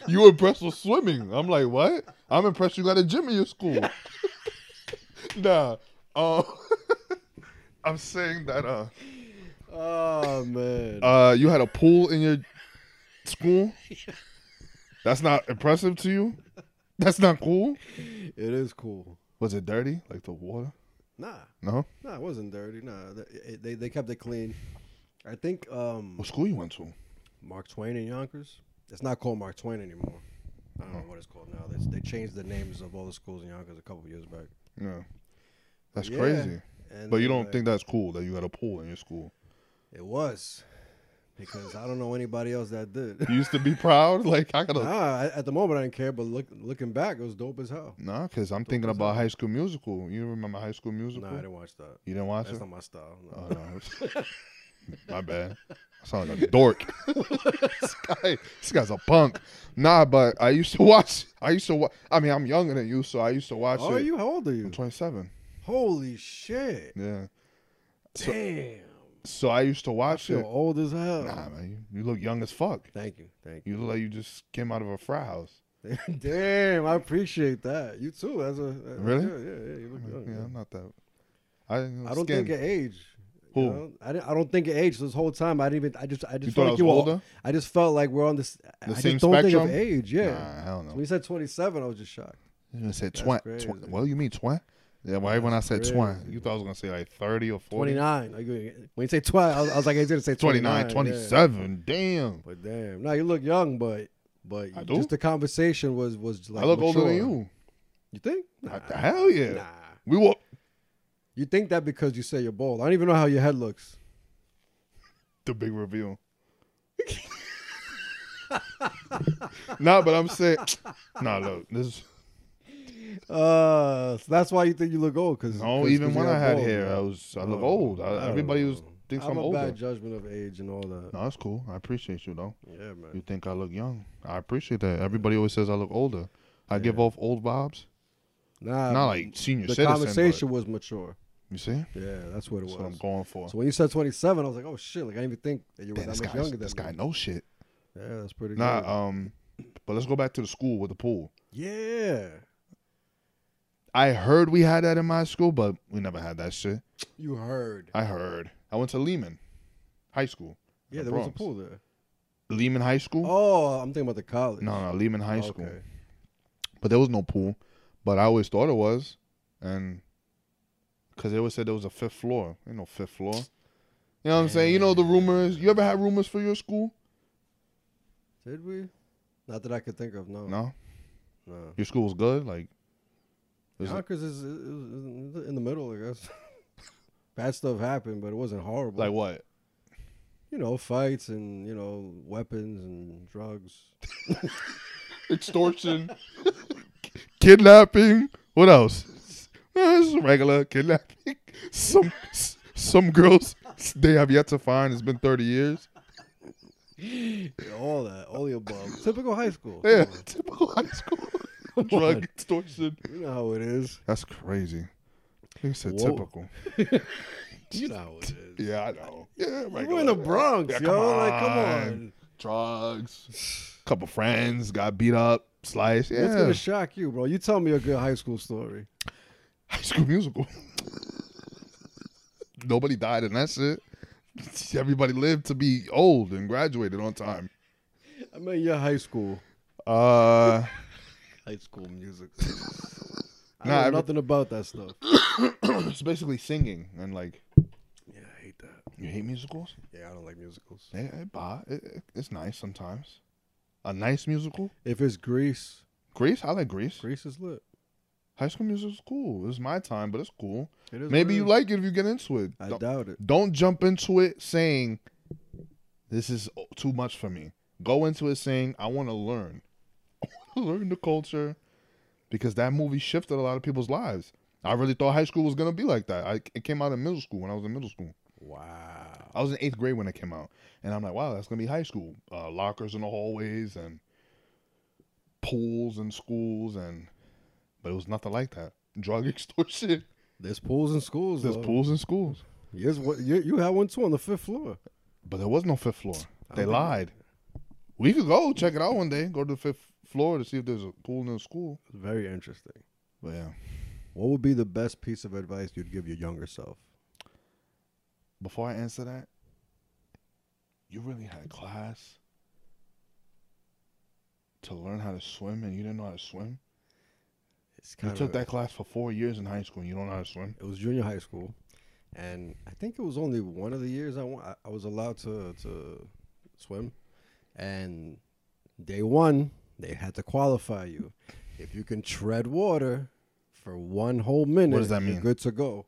You were impressed with swimming. I'm like, what? I'm impressed you got a gym in your school. nah, um, I'm saying that uh, Oh man. uh, you had a pool in your school. That's not impressive to you. That's not cool. it is cool. Was it dirty, like the water? Nah, No. nah, it wasn't dirty. Nah, they they, they kept it clean. I think um, What school you went to? Mark Twain in Yonkers. It's not called Mark Twain anymore. I don't know what it's called now. They, they changed the names of all the schools in Yonkers a couple years back. Yeah, that's Yeah. crazy. And But you don't think that's cool that you had a pool in your school? it was because I don't know anybody else that did. You used to be proud. Like I gotta. nah, at the moment I didn't care, but look, looking back, it was dope as hell. Nah, cause I'm thinking about. High School Musical. You remember High School Musical? Nah, I didn't watch that. you didn't watch That's it? not my style. No. Oh, no. My bad. I sound like a dork. this, guy, this guy's a punk. Nah, but I used to watch. I used to watch. I mean, I'm younger than you, so I used to watch Oh, it. you? How old are you? I'm 27. Holy shit! Yeah. So- Damn, So I used to I watch feel it. old as hell. Nah, man, you, you look young as fuck. Thank you, thank You You look like you just came out of a frat house. Damn, I appreciate that. You too, as a uh, Really? Yeah, yeah, yeah. You look young. yeah, man. I'm not that. I, I don't think it age. Who? You know? I, didn't, I don't think it aged this whole time. I didn't even. I just. I just You felt I like you were older? I just felt like we're on this. The I same just don't think spectrum? of age. Yeah. Nah, hell So when you said 27, I was just shocked. You That's twin? crazy. Well, you mean twin? Yeah, why when I said crazy. you thought I was gonna say like 30 or 40? 29. Like, when you say 12, I was, I was like, he's gonna say 29, 29. yeah. Damn. But damn, no, you look young, but but I just the conversation was was like. I look older than you. You think? Uh, hell yeah. Nah. We will. You think that because you say you're bald? I don't even know how your head looks. The big reveal. nah, but I'm saying, nah, look, this is Uh, so that's why you think you look old. Cause no. 'cause- even 'cause when I had bald, hair, man. I was I look Oh, old. I I, everybody was thinks I have I'm a older. bad judgment of age and all that. No, that's cool. I appreciate you though. Yeah, man. You think I look young? I appreciate that. Everybody always says I look older. I give off old vibes. Nah, Not like senior the citizen. conversation was mature. You see, Yeah, that's what it that's what I'm going for. So when you said 27, I was like, oh shit! Like I didn't even think that you were Damn, that this much younger than this me. guy knows shit. Yeah, that's pretty Nah, good. um, but let's go back to the school with the pool. yeah, I heard we had that in my school, but we never had that shit. you heard. I heard. I went to Lehman High School. Yeah, the there was a pool there. Lehman High School? Oh, I'm thinking about the college. No, no, Lehman High Oh, School. Okay. But there was no pool. But I always thought it was, and because they always said there was a fifth floor. Ain't no fifth floor. You know what I'm saying? You know the rumors. You ever had rumors for your school? Did we? Not that I could think of. No. No. No. Your school was good. Like, is it- Yonkers is, is, is in the middle, I guess. Bad stuff happened, but it wasn't horrible. like what? you know, fights and you know, weapons and drugs. Extortion, kidnapping. What else? Eh, It's regular kidnapping. Some some girls they have yet to find. It's been thirty years. all that, all the above. Typical high school. Yeah, typical high school. Drug on. extortion. You know how it is. That's crazy. He said Whoa. typical. You know how it is. Yeah, I know. Yeah, We're in the Bronx, Yeah, yo. come Like, come on. on. Drugs. Couple friends got beat up, sliced. What's Yeah. gonna shock you, bro? You tell me a good high school story. High School Musical. Nobody died and that's it. Everybody lived to be old and graduated on time. I mean, your high school, Uh, high school music. I Nah, know every- nothing about that stuff. it's basically singing and like Yeah, I hate that. you hate musicals. Yeah, I don't like musicals. Yeah, it, it, it- it's nice sometimes. A nice musical. If it's Grease, Grease, I like Grease. Grease is lit. High School Musical's cool. It was my time, but it's cool. It is Maybe you like it if you get into it. I Don't, doubt it. don't jump into it saying this is too much for me. Go into it saying I want to learn, I want to learn the culture, because that movie shifted a lot of people's lives. I really thought high school was gonna be like that. I, it came out in middle school when I was in middle school. Wow. I was in eighth grade when it came out, and I'm like, wow, that's gonna be high school. Uh, lockers in the hallways and pools in schools, and but it was nothing like that. Drug extortion. There's pools in schools. There's though. pools in schools, Yes, what you, you had one too on the fifth floor. but there was no fifth floor. They lied. We could go check it out one day. Go to the fifth floor to see if there's a pool in the school. It's Very interesting. But yeah, What would be the best piece of advice you'd give your younger self? before I answer that, you really had class to learn how to swim, and you didn't know how to swim. It's You took that class for four years in high school, and you don't know how to swim. It was junior high school, and I think it was only one of the years I wa- I was allowed to to swim, and day one they had to qualify you. If you can tread water for one whole minute, what does that you're mean? good to go.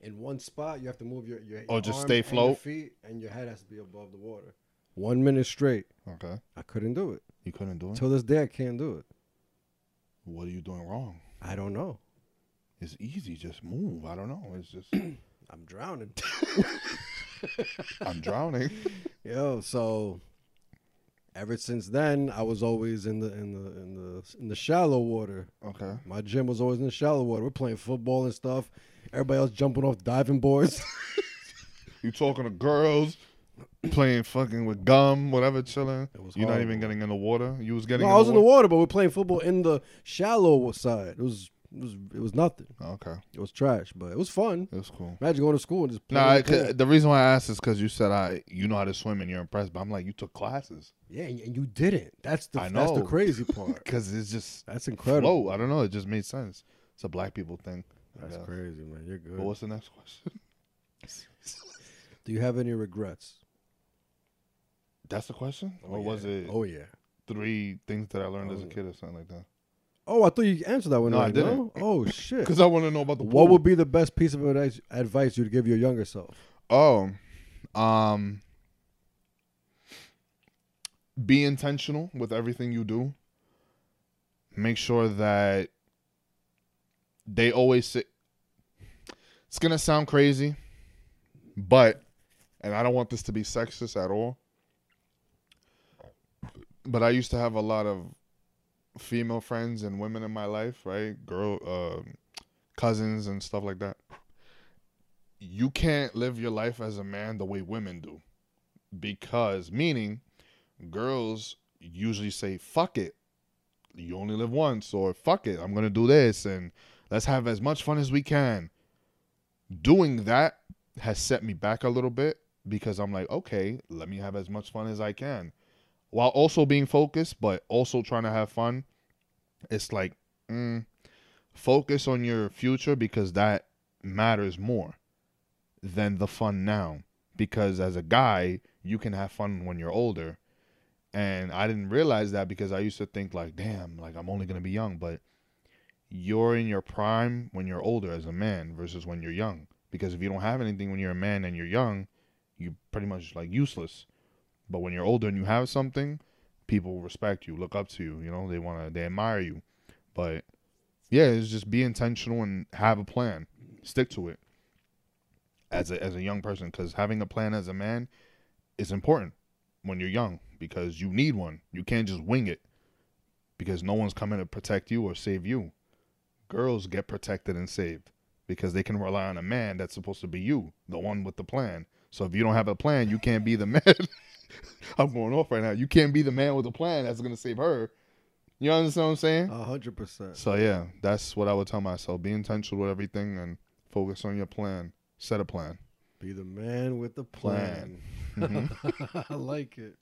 In one spot, you have to move your your, Oh, your just stay and float? feet, and your head has to be above the water. One minute straight. Okay, I couldn't do it. you couldn't do it. Till this day, I can't do it. What are you doing wrong? I don't know. It's easy. Just move. I don't know. It's just I'm drowning. I'm drowning. Yo, so ever since then, I was always in the in the in the in the shallow water. Okay. My gym was always in the shallow water. We're playing football and stuff. Everybody else jumping off diving boards. You talking to girls, playing fucking with gum, whatever, chilling. It was You're not even getting in the water. You was getting. no, in I was the in the water. water, but we're playing football in the shallow side. It was it was it was nothing. Okay, It was trash, but it was fun. it was cool. Imagine going to school and just playing. Nah, the. I- the reason why I asked is because you said I, you know how to swim and you're impressed, but I'm like, you took classes yeah, and and you didn't. That's the I that's the crazy part. because it's just That's incredible. flow. I don't know. It just made sense. It's a black people thing. That's crazy, man. You're good. But what's the next question? Do you have any regrets? That's the question, or Oh, was it Oh yeah. three things that I learned as a Oh. kid or something like that? Oh, I thought you answered that one. No, I already, didn't. Oh shit. Because I want to know about the What would be the best piece of advice, you'd give your younger self? Oh, um, be intentional with everything you do. Make sure that they always say, it's going to sound crazy, but, and I don't want this to be sexist at all, but I used to have a lot of female friends and women in my life, right? Girl, um cousins and stuff like that you can't live your life as a man the way women do. Because, meaning, girls usually say, fuck it. You only live once, or fuck it, I'm to do this, and let's have as much fun as we can. Doing that has set me back a little bit because I'm like, okay, let me have as much fun as I can. While also being focused, but also trying to have fun. It's like, mm, focus on your future because that matters more than the fun now. Because as a guy you can have fun when you're older. And i didn't realize that because i used to think like damn like i'm only going to be young. But you're in your prime when you're older as a man versus when you're young. Because if you don't have anything when you're a man and you're young you're pretty much like useless but when you're older and you have something people respect you look up to you you know they want to they admire you but yeah it's just be intentional and have a plan stick to it as a as a young person because having a plan as a man is important when you're young because you need one. You can't just wing it because no one's coming to protect you or save you. Girls get protected and saved because they can rely on a man that's supposed to be you, the one with the plan. So if you don't have a plan, you can't be the man. I'm going off right now. You can't be the man with a plan that's gonna save her. You understand what I'm saying? A hundred percent. So yeah, that's what I would tell myself. Be intentional with everything and focus on your plan. Set a plan. Be the man with the plan. Plan. Mm-hmm. I like it.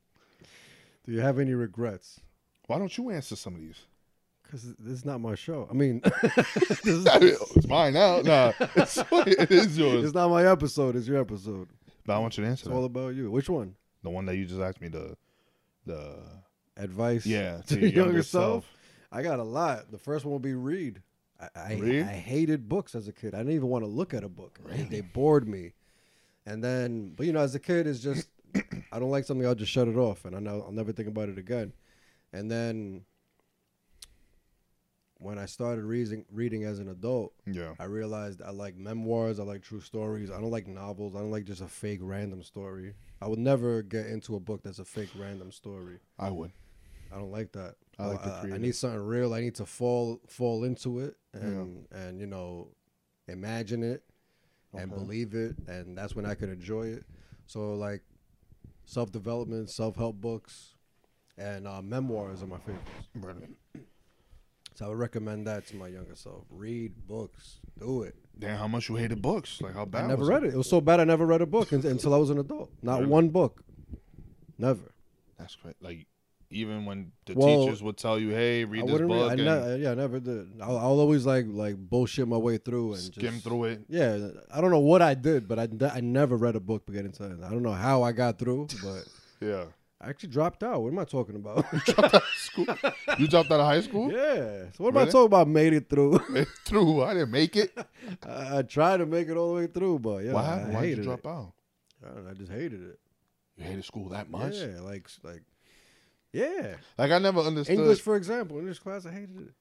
Do you have any regrets? Why don't you answer some of these? Because this is not my show. I mean, this is, it's mine now. Nah, it's, it is yours. it's not my episode. It's your episode. But I want you to answer It's all about you. Which one? The one that you just asked me. The the Advice. yeah to your younger self? I got a lot. The first one will be read. I, I, Read? I hated books as a kid. I didn't even want to look at a book. They- They, bored me. And then, but you know, as a kid, it's just I don't like something. I'll just shut it off, and I know I'll never think about it again. And then when I started reading reading as an adult, Yeah. I realized I like memoirs. I like true stories. I don't like novels. I don't like just a fake random story. I would never get into a book that's a fake random story. I would. I don't like that. I like the I, creative. need something real. I need to fall fall into it and and you know imagine it and believe it, and that's when I can enjoy it. So like self development, self help books, and uh, memoirs are my favorites. Really. So I would recommend that to my younger self. Read books. Do it. Damn, how much you hated books? Like how bad? I never read it. It was so bad I never read a book until I was an adult. Not Really? one book. Never. That's great. Like even when the Well, teachers would tell you, "Hey, I read this book," read. I ne- yeah, I never did. I'll, I'll always like like bullshit my way through and skim just, through it. Yeah, I don't know what I did, but I, I never read a book beginning to end. I don't know how I got through, but Yeah. I actually dropped out. What am I talking about? School. you dropped out of high school? yeah. So what am I talking about? Made it through. Made Through. I didn't make it. I, I tried to make it all the way through, but yeah, Why? I Why did you drop it. out? I, don't know, I just hated it. You hated school that much? Yeah, like like yeah. Like I never understood. English, for example, English class, I hated it.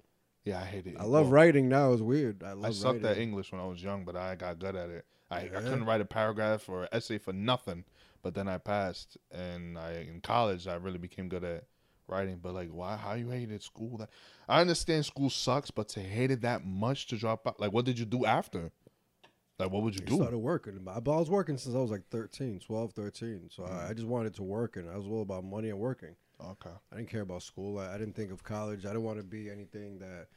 Yeah, I hated it. I love Well, writing now. It's weird. I love I sucked at. English when I was young, but I got good at it. I, I couldn't write a paragraph or essay for nothing, but then I passed, and I in college I really became good at writing. But like, why? How you hated school? That I understand school sucks, but to hate it that much to drop out, like, what did you do after? Like, what would you I do? started working. I but I was working since I was like 13, 12, 13. So Mm. I, I just wanted to work, and I was all about money and working. Okay. I didn't care about school. I, I didn't think of college. I didn't want to be anything that.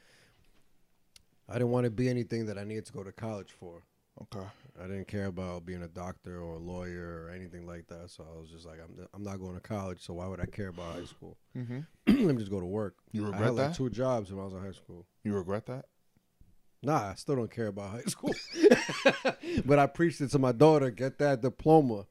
I didn't want to be anything that I needed to go to college for. Okay. I didn't care about being a doctor or a lawyer or anything like that. So I was just like, I'm, I'm not going to college. So why would I care about high school? Mm-hmm. Let me just go to work. You I regret had like that? two jobs when I was in high school. You regret that? Nah, I still don't care about high school. but I preached it to my daughter get that diploma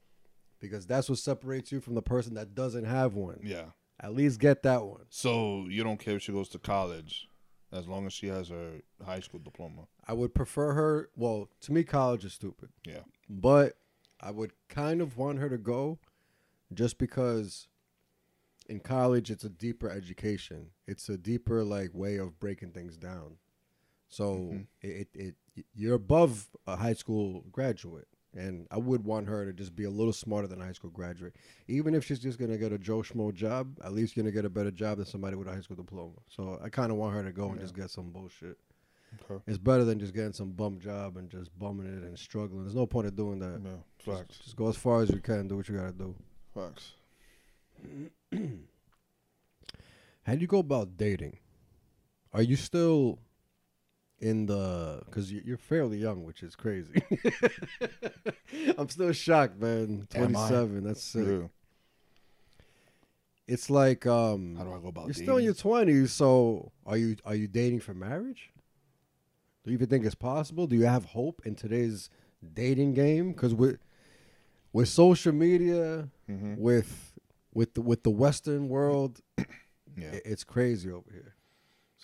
because that's what separates you from the person that doesn't have one. Yeah. At least get that one. So you don't care if she goes to college, as long as she has her high school diploma. I would prefer her. Well, to me, college is stupid. Yeah. But I would kind of want her to go just because in college it's a deeper education. It's a deeper like way of breaking things down. So Mhm. it, it it you're above a high school graduate. And I would want her to just be a little smarter than a high school graduate. Even if she's just gonna get a Joe Schmo job, at least gonna get a better job than somebody with a high school diploma. So I kinda want her to go and Yeah. just get some bullshit. Okay. It's better than just getting some bum job and just bumming it and struggling. There's no point of doing that. Yeah. Just, just go as far as you can. Do what you gotta do. Facts. How do you go about dating? Are you still in the? Because you're fairly young, which is crazy. I'm still shocked, man. 27. That's sick. Yeah. It's like um, How do I go about you're dating? still in your 20s. So are you are you dating for marriage? Do you even think it's possible? Do you have hope in today's dating game? Because with with social media, Mhm. with with the, with the Western world, Yeah. it's crazy over here.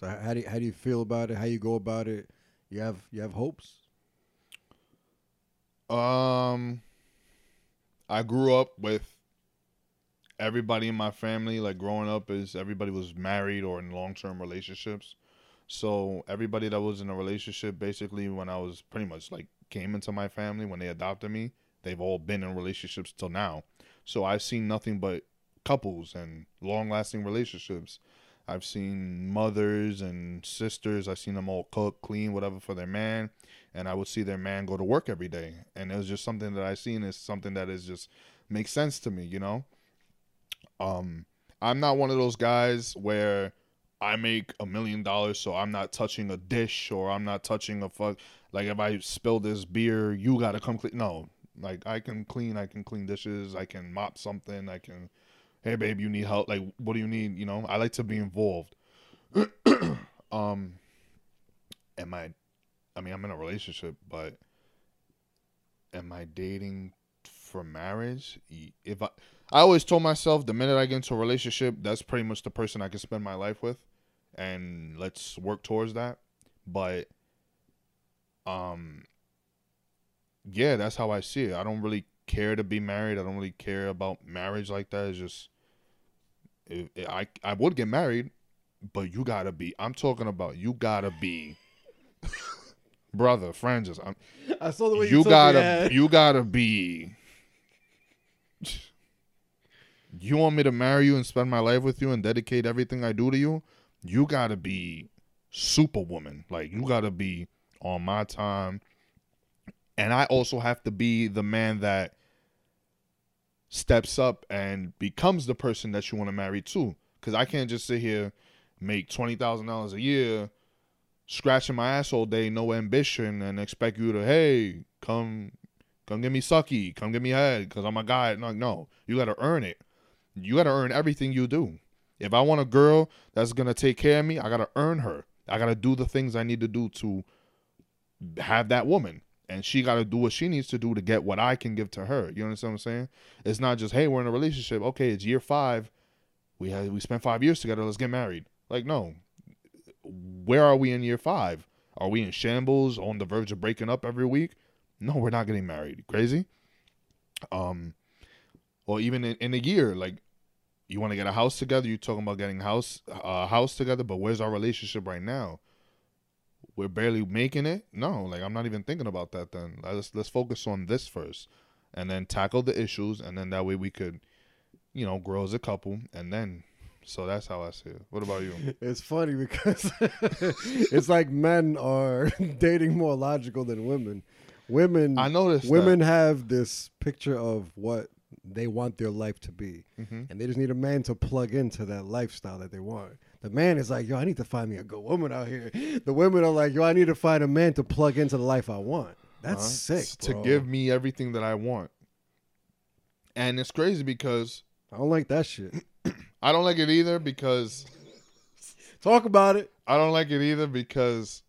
So how do you, how do you feel about it? How you go about it? You have you have hopes? Um, I grew up with everybody in my family. Like growing up, is everybody was married or in long term relationships. So everybody that was in a relationship, basically, when I was pretty much like came into my family when they adopted me, they've all been in relationships till now. So I've seen nothing but couples and long lasting relationships. I've seen mothers and sisters. I've seen them all cook, clean, whatever for their man, and I would see their man go to work every day, and it was just something that I seen is something that is just makes sense to me, you know. Um, I'm not one of those guys where I make a million dollars, so I'm not touching a dish or I'm not touching a fuck. Like if I spill this beer, you gotta come clean. No, like I can clean, I can clean dishes, I can mop something, I can. Hey babe, you need help? Like what do you need? You know, I like to be involved. um, am I? I mean, I'm in a relationship, but am I dating for marriage? If I, I always told myself the minute I get into a relationship, that's pretty much the person I can spend my life with, and let's work towards that. But, um, yeah, that's how I see it. I don't really care to be married. I don't really care about marriage like that. It's just, if, I I would get married, but you gotta be. I'm talking about you gotta be, brother, Franjez. I'm, I saw the way you, you gotta you gotta be you want me to marry you and spend my life with you and dedicate everything I do to you, you gotta be superwoman. Like you gotta be on my time. And I also have to be the man that steps up and becomes the person that you want to marry too. Cause I can't just sit here, make twenty thousand dollars a year, scratching my ass all day, no ambition, and expect you to, hey, come come get me sucky, come get me head, cause I'm a guy. No, no. You gotta earn it. You gotta earn everything you do. If I want a girl that's gonna take care of me, I gotta earn her. I gotta do the things I need to do to have that woman. And she gotta do what she needs to do to get what I can give to her. You understand what I'm saying? It's not just, hey, we're in a relationship. Okay, it's year five. We had we spent five years together, let's get married. Like, no. Where are we in year five? Are we in shambles on the verge of breaking up every week? No, we're not getting married. Crazy? Um or even in, in a year, like you want to get a house together. You're talking about getting house a house together, but where's our relationship right now? We're barely making it. No, like I'm not even thinking about that. Then let's let's focus on this first, and then tackle the issues, and then that way we could, you know, grow as a couple, and then. So that's how I see it. What about you? It's funny because it's like men are dating more logical than women. Women, I noticed women have this picture of what they want their life to be, hmm and they just need a man to plug into that lifestyle that they want. The man is like, yo, I need to find me a good woman out here. The women are like, yo, I need to find a man to plug into the life I want. That's sick. to give me everything that I want. And it's crazy because I don't like that shit. I don't like it either because Talk about it. I don't like it either because,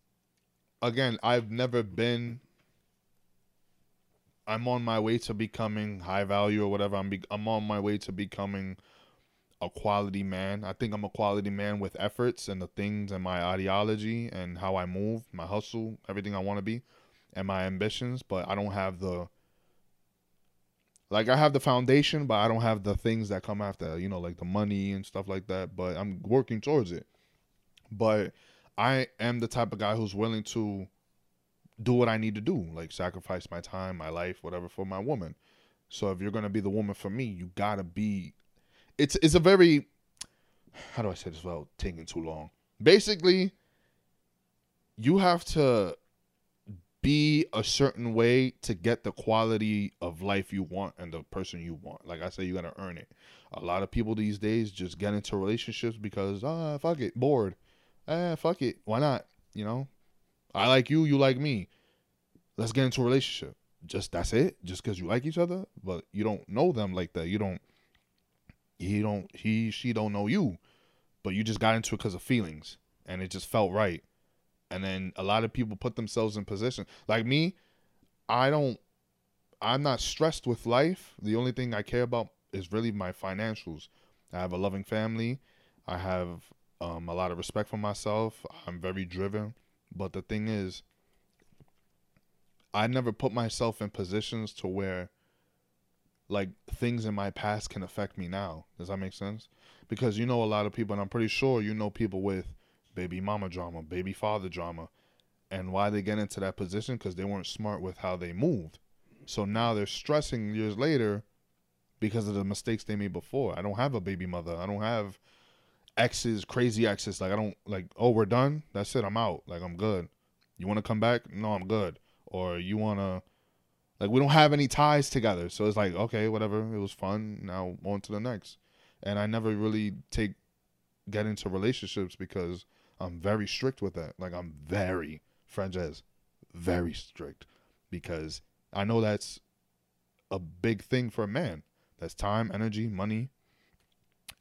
again, I've never been. I'm on my way to becoming high value or whatever. I'm be, I'm on my way to becoming a quality man. I think I'm a quality man with efforts and the things and my ideology and how I move, my hustle, everything I want to be, and my ambitions. But I don't have the like I have the foundation, but I don't have the things that come after. You know, like the money and stuff like that. But I'm working towards it but I am the type of guy who's willing to do what I need to do, like sacrifice my time, my life, whatever for my woman. So if you're gonna be the woman for me, you gotta be. It's it's a very, how do I say this without taking too long? Basically, you have to be a certain way to get the quality of life you want and the person you want. Like I say, you gotta earn it. A lot of people these days just get into relationships because ah fuck it, bored eh, fuck it. Why not? You know, I like you, you like me. Let's get into a relationship. Just that's it. Just because you like each other, but you don't know them like that. You don't. He don't. He she don't know you, but you just got into it because of feelings, and it just felt right. And then a lot of people put themselves in position. Like me, I don't. I'm not stressed with life. The only thing I care about is really my financials. I have a loving family. I have um, a lot of respect for myself. I'm very driven. But the thing is, I never put myself in positions to where like things in my past can affect me now. Does that make sense? Because you know a lot of people, and I'm pretty sure you know people with baby mama drama, baby father drama, and why they get into that position because they weren't smart with how they moved. So now they're stressing years later because of the mistakes they made before. I don't have a baby mother. I don't have exes, crazy exes. Like I don't like. Oh, we're done. That's it. I'm out. Like I'm good. You want to come back? No, I'm good. Or you want to? Like we don't have any ties together. So it's like okay, whatever. It was fun. Now on to the next. And I never really take get into relationships because I'm very strict with that. Like I'm very Franjez, very strict because I know that's a big thing for a man. That's time, energy, money,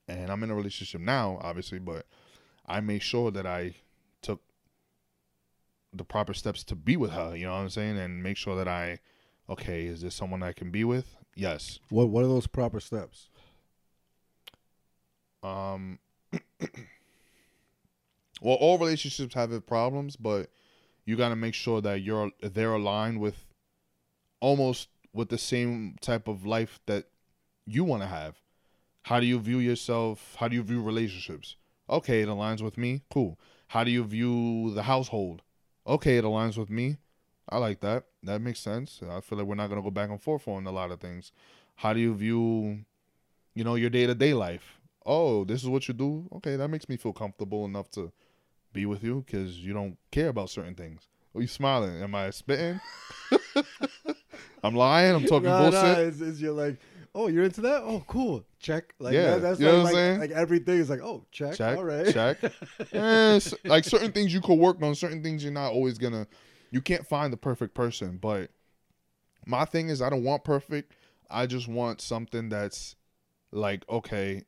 and I'm in a relationship now, obviously, but I made sure that I took the proper steps to be with her, you know what I'm saying? And make sure that I, okay, is this someone I can be with? Yes. What What are those proper steps? Um, well, all relationships have problems, but you got to make sure that you're they're aligned with almost with the same type of life that you want to have. How do you view yourself? How do you view relationships? Okay, it aligns with me. Cool. How do you view the household? Okay, it aligns with me. I like that. That makes sense. I feel like we're not gonna go back and forth on a lot of things. How do you view, you know, your day to day life? Oh, this is what you do. Okay, that makes me feel comfortable enough to be with you because you don't care about certain things. Are you smiling? Am I spitting? I'm lying. I'm talking Nah, bullshit. nah, it's, it's you're like, oh, you're into that? Oh, cool. Check. Like Yeah, that, that's you know like, what I'm like, saying? like everything is like, oh, check. check, All right. check. Eh, s- like certain things you could work on, certain things you're not always gonna. You can't find the perfect person, but my thing is, I don't want perfect. I just want something that's like okay.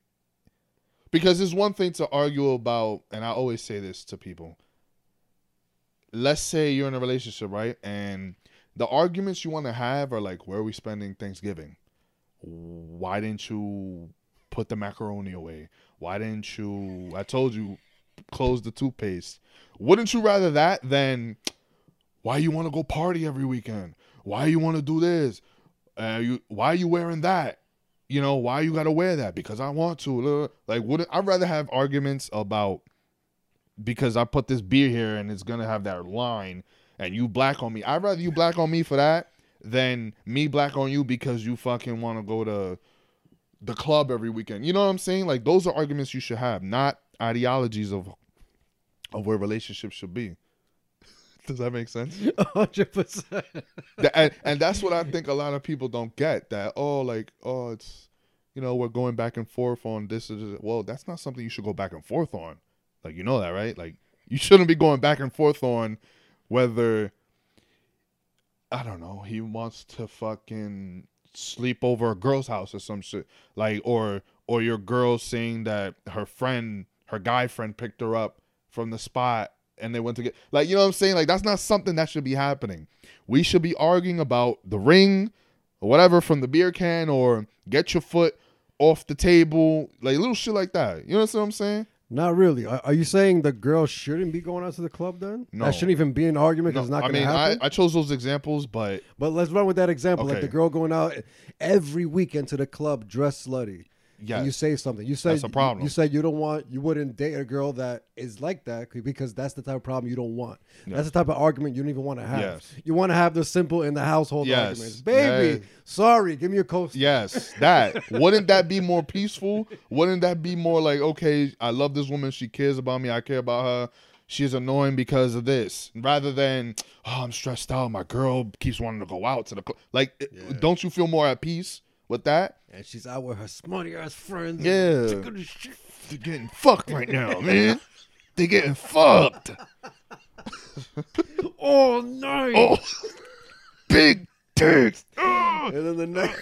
Because it's one thing to argue about, and I always say this to people. Let's say you're in a relationship, right? And the arguments you want to have are like, where are we spending Thanksgiving? Why didn't you put the macaroni away? Why didn't you? I told you, close the toothpaste. Wouldn't you rather that than why you want to go party every weekend? Why you want to do this? Uh, you why you wearing that? You know why you got to wear that? Because I want to. Like, wouldn't I'd rather have arguments about because I put this beer here and it's gonna have that line and you black on me. I'd rather you black on me for that than me black on you because you fucking want to go to the club every weekend. You know what I'm saying? Like those are arguments you should have, not ideologies of of where relationships should be. Does that make sense? hundred percent. And, and that's what I think a lot of people don't get. That oh, like oh, it's you know we're going back and forth on this. This. Well, that's not something you should go back and forth on. Like you know that, right? Like you shouldn't be going back and forth on whether I don't know he wants to fucking sleep over a girl's house or some shit. Like or or your girl saying that her friend, her guy friend, picked her up from the spot and they went to get like you know what I'm saying. Like that's not something that should be happening. We should be arguing about the ring or whatever from the beer can or get your foot off the table, like little shit like that. You know what I'm saying? Not really. Are, are you saying the girl shouldn't be going out to the club then? No. That shouldn't even be an argument because No, it's not I going to mean, happen. I, I chose those examples, but but let's run with that example. Like the girl going out every weekend to the club dressed slutty. Yeah, And you say something. You said That's a problem. You, said you don't want. You wouldn't date a girl that is like that because that's the type of problem you don't want. Yeah. That's the type of argument you don't even want to have. Yes. You want to have the simple in the household Yes. arguments. Baby, Yeah. sorry, give me a coaster. Yes, that wouldn't that be more peaceful? Wouldn't that be more like, okay, I love this woman, she cares about me, I care about her. She's annoying because of this, rather than oh, I'm stressed out. My girl keeps wanting to go out to the club. Like, don't you feel more at peace with that? And she's out with her smutty ass friends. Yeah. Sick of this shit. They're getting fucked right now, man. They're getting fucked. All night. Oh, big dicks. And then the next.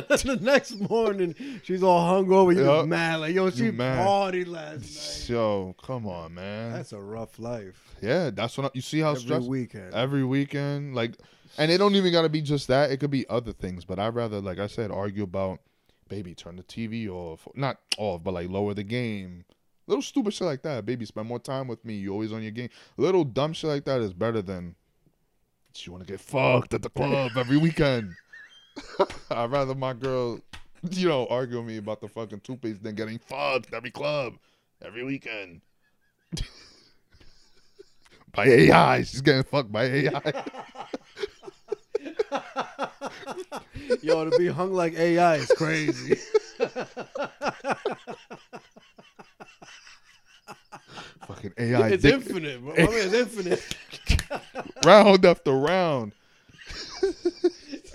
the next morning, she's all hungover. You're Yup. mad, like yo, she You mad. partied last night. Yo, come on, man. That's a rough life. yeah, that's what I, you see how Every stressful. weekend. every weekend like and it don't even gotta be just that it could be other things but i'd rather like i said argue about baby turn the tv off not off but like lower the game little stupid shit like that baby spend more time with me you always on your game little dumb shit like that is better than you want to get fucked at the club every weekend i'd rather my girl you know argue with me about the fucking toothpaste than getting fucked every club every weekend by AI. She's getting fucked by AI. Yo, to be hung like AI is crazy. Fucking AI. it's dick- infinite, bro. I mean, it's infinite. round after round.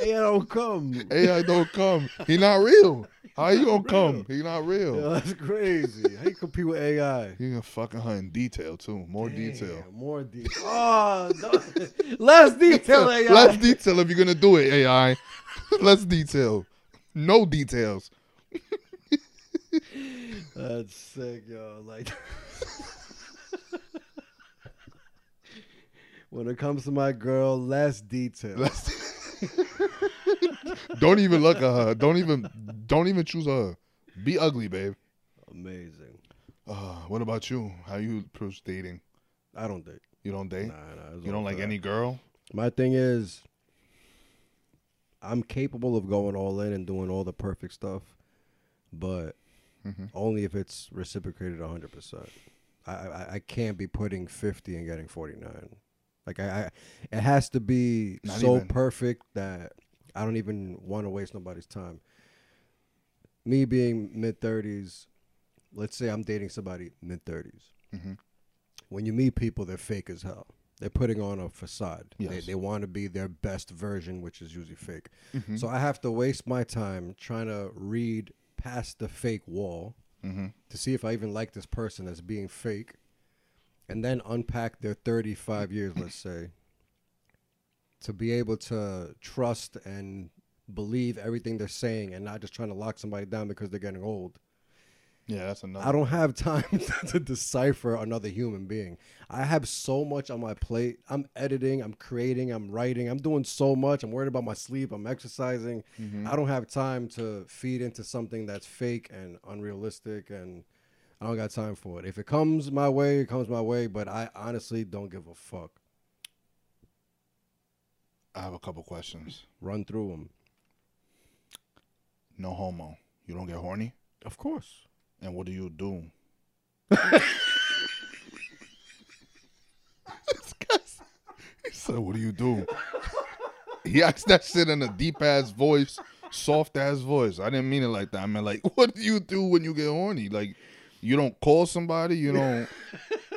AI don't come. AI don't come. He not real. How you gonna come? He not real. Yo, that's crazy. How you compete with AI? He gonna fucking her in detail too. More detail. More detail. Oh, no. less detail, AI. Less detail if you're gonna do it, AI. Less detail. No details. That's sick, yo. Like, when it comes to my girl, less detail. Less- don't even look at her. Don't even don't even choose her. Be ugly, babe. Amazing. Uh, what about you? How you approach dating? I don't date. You don't date? Nah, nah. you don't like crap. any girl? My thing is, I'm capable of going all in and doing all the perfect stuff, but Mhm. only if it's reciprocated 100%. I, I I can't be putting 50 and getting 49. Like I, I it has to be Not so even. perfect that I don't even want to waste nobody's time. Me being mid 30s, let's say I'm dating somebody mid 30s. Mhm. When you meet people, they're fake as hell. They're putting on a facade. They, Yes. they want to be their best version, which is usually fake. Mhm. So I have to waste my time trying to read past the fake wall Mhm. to see if I even like this person as being fake, and then unpack their 35 years, let's say, to be able to trust and believe everything they're saying and not just trying to lock somebody down because they're getting old. Yeah, that's another. I don't have time to decipher another human being. I have so much on my plate. I'm editing, I'm creating, I'm writing, I'm doing so much. I'm worried about my sleep, I'm exercising. Mhm. I don't have time to feed into something that's fake and unrealistic and I don't got time for it. If it comes my way, it comes my way, but I honestly don't give a fuck. I have a couple questions. Run through them. No homo. You don't get horny, Of course. and what do you do? He said, "What do you do?" He asked that shit in a deep ass voice, soft ass voice. I didn't mean it like that. I meant like, what do you do when you get horny? Like, you don't call somebody. You don't.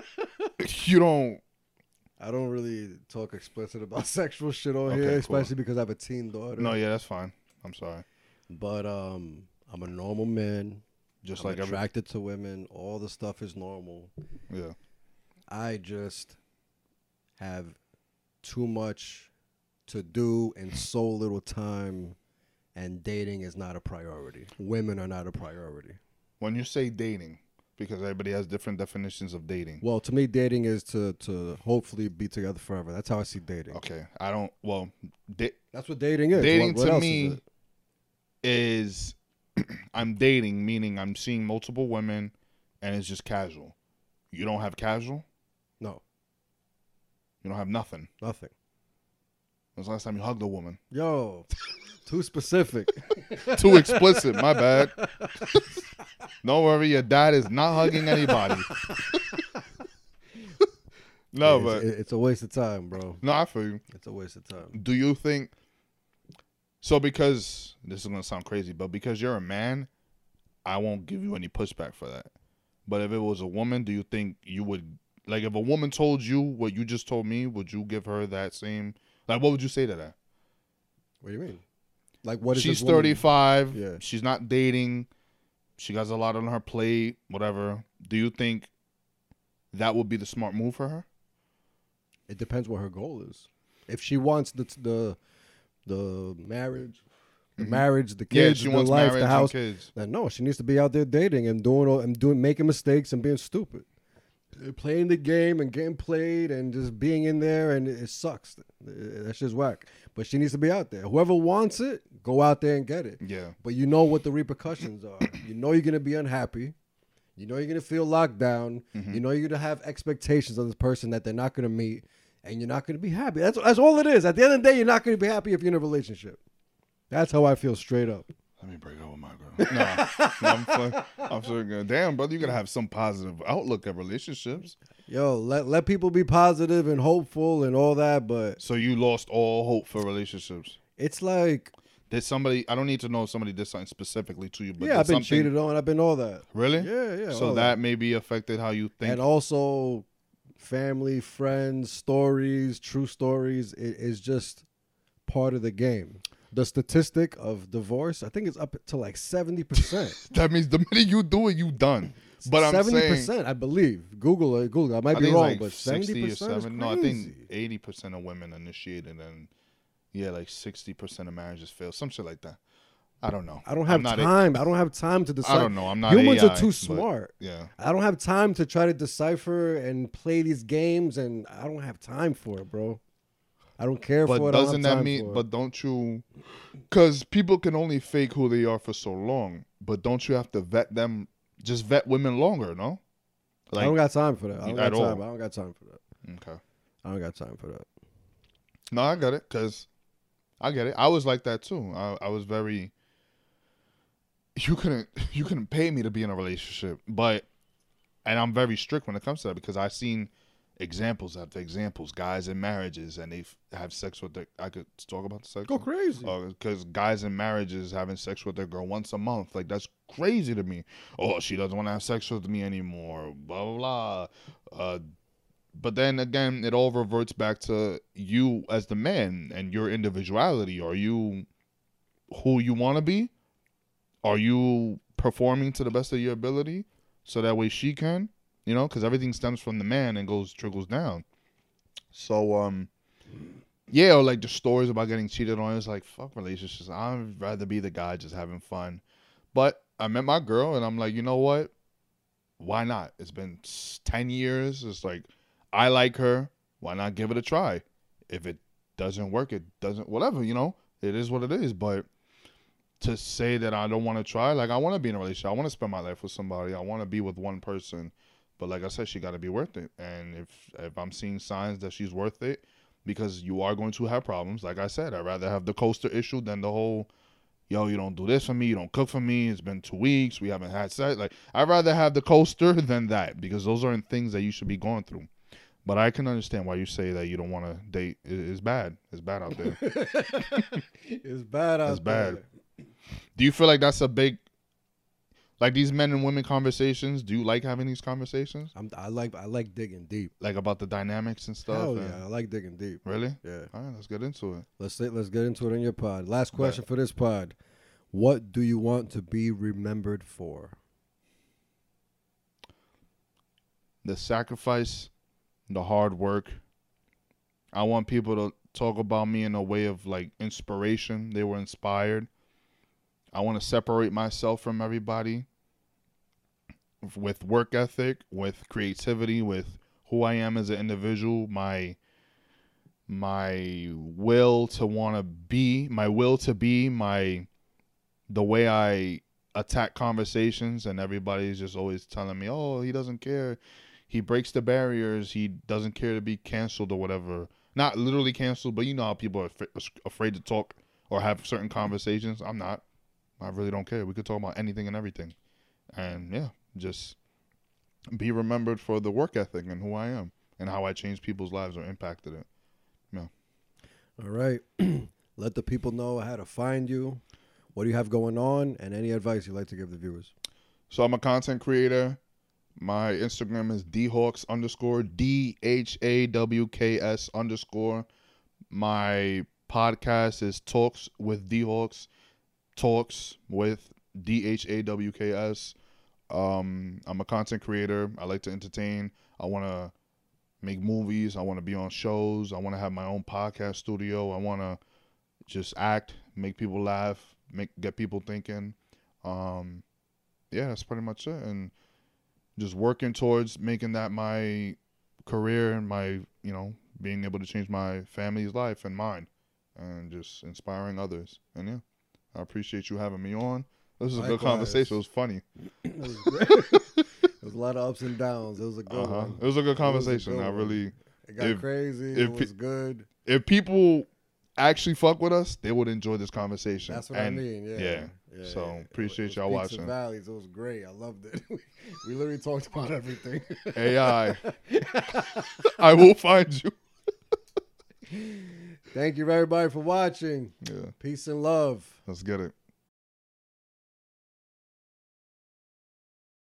you don't. I don't really talk explicit about sexual shit on Okay, here, cool. especially because I have a teen daughter. No, yeah, that's fine. I'm sorry. But um I'm a normal man. Just I'm like every. attracted to women. All the stuff is normal. Yeah. I just have too much to do in so little time, and dating is not a priority. Women are not a priority. When you say dating, because everybody has different definitions of dating. Well, to me, dating is to to hopefully be together forever. That's how I see dating. Okay, I don't. Well, da- That's what dating is. dating What- what to me is is I'm dating, meaning I'm seeing multiple women, and it's just casual. You don't have casual. no, You don't have nothing. nothing. When's the last time you hugged a woman? Yo, too specific. Too explicit. My bad. Don't worry, your dad is not hugging anybody. no, it's, but it's a waste of time, bro. no, I feel you. It's a waste of time. do you think so because this is gonna sound crazy but because you're a man i won't give you any pushback for that but if it was a woman do you think you would like if a woman told you what you just told me would you give her that same like what would you say to that What do you mean? Like, what is she's this 35 Yeah. she's not dating she has a lot on her plate whatever do you think that would be the smart move for her It depends what her goal is. If she wants the the the marriage, the marriage, the Mm-hmm. yeah kids, she the wants life, the house, kids then no, she needs to be out there dating and doing all and doing making mistakes and being stupid. Uh, Playing the game and getting played and just being in there and it, it sucks. That's just whack. But she needs to be out there. Whoever wants it, go out there and get it. yeah But you know what the repercussions are. you know you're gonna be unhappy. You know you're gonna feel locked down. Mm-hmm. You know you're gonna have expectations of this person that they're not gonna meet, and you're not gonna be happy. That's that's all it is. At the end of the day, you're not gonna be happy if you're in a relationship. That's how I feel straight up. Let me break up with my girl. no, no, I'm, fun, I'm so good. Damn, brother, you gotta have some positive outlook at relationships. Yo, let let people be positive and hopeful and all that, but So you lost all hope for relationships. it's like, Did somebody? I don't need to know if somebody did something specifically to you, but yeah, did I've been something, cheated on. I've been all that. Really? Yeah, yeah. So all that maybe affected how you think. and also family, friends, stories, true stories. It is just part of the game. The statistic of divorce, I think, it's up to like seventy percent. that means the minute you do it, you done. But I'm seventy percent, I believe. Google it. Google. it. I might I be wrong, like but seventy percent. No, I think eighty percent of women initiated, and yeah, like sixty percent of marriages fail. Some shit like that. I don't know. I don't have time. I don't have time to decide. I don't know. I'm not. Humans AI, are too smart. Yeah. I don't have time to try to decipher and play these games, and I don't have time for it, bro. I don't care But for it. Doesn't that mean? But don't you? Because people can only fake who they are for so long. But don't you have to vet them? Just vet women longer, no? I don't got time for that. I don't got all. time. I don't got time for that. okay. I don't got time for that. No, I got it. Cause I get it. I was like that too. I, I was very. you couldn't you couldn't pay me to be in a relationship, but and I'm very strict when it comes to that because I've seen examples after examples, guys in marriages and they f- have sex with their. I could talk about the sex. Go crazy. Because guys in marriages having sex with their girl once a month, like that's crazy to me. Oh, she doesn't want to have sex with me anymore. Blah blah blah. Uh, but then again, it all reverts back to you as the man and your individuality. Are you who you want to be? Are you performing to the best of your ability so that way she can? You know, because everything stems from the man and goes trickles down. So, um, yeah, or like the stories about getting cheated on. It's like fuck relationships. I'd rather be the guy just having fun. But I met my girl, and I'm like, you know what? Why not? It's been ten years. It's like I like her. Why not give it a try? If it doesn't work, it doesn't. Whatever, you know. It is what it is. But to say that I don't want to try, like I want to be in a relationship. I want to spend my life with somebody. I want to be with one person. But like I said, she got to be worth it. And if if I'm seeing signs that she's worth it, because you are going to have problems. Like I said, I'd rather have the coaster issue than the whole, yo, you don't do this for me, you don't cook for me. It's been two weeks, we haven't had sex. Like I'd rather have the coaster than that because those aren't things that you should be going through. But I can understand why you say that you don't want to date. It's bad. It's bad out there. it's bad out there. It's bad. there. do you feel like that's a big, like these men and women conversations? Do you like having these conversations, I'm, I like I like digging deep. like about the dynamics and stuff? Hell yeah, I like digging deep. Really? Yeah. All right, let's get into it. Let's say, let's get into it in your pod. Last question for this pod: What do you want to be remembered for? the sacrifice, the hard work. I want people to talk about me in a way of like inspiration. They were inspired. I want to separate myself from everybody with work ethic, with creativity, with who I am as an individual, my my will to want to be, my will to be, my the way I attack conversations and everybody's just always telling me, "Oh, he doesn't care. He breaks the barriers. He doesn't care to be canceled or whatever." Not literally canceled, but you know how people are af- afraid to talk or have certain conversations. I'm not. I really don't care. We could talk about anything and everything. And yeah, just be remembered for the work ethic and who I am and how I changed people's lives or impacted it. Yeah. All right. Let the people know how to find you. What do you have going on, and any advice you'd like to give the viewers? So I'm a content creator. My Instagram is dhawks underscore d h a w k s underscore. My podcast is Talks with dhawks, Talks with d h a w k s. Um, I'm a content creator. I like to entertain. I want to make movies. I want to be on shows. I want to have my own podcast studio. I want to just act, make people laugh, make get people thinking. Um, yeah, that's pretty much it. And just working towards making that my career and my, you know, being able to change my family's life and mine and just inspiring others. And yeah, I appreciate you having me on. This was a good Likewise. conversation. It was funny. It was great. There was a lot of ups and downs. It was a good Uh-huh. one. It was a good conversation. good I one. really, It got if- crazy. if it pe- was good. if people actually fuck with us, they would enjoy this conversation. That's what and I mean. Yeah. yeah. So, appreciate y'all peaks and watching. Valleys. It was great. I loved it. we literally talked about everything. AI, I will find you. Thank you, everybody, for watching. Yeah, Peace and love. let's get it.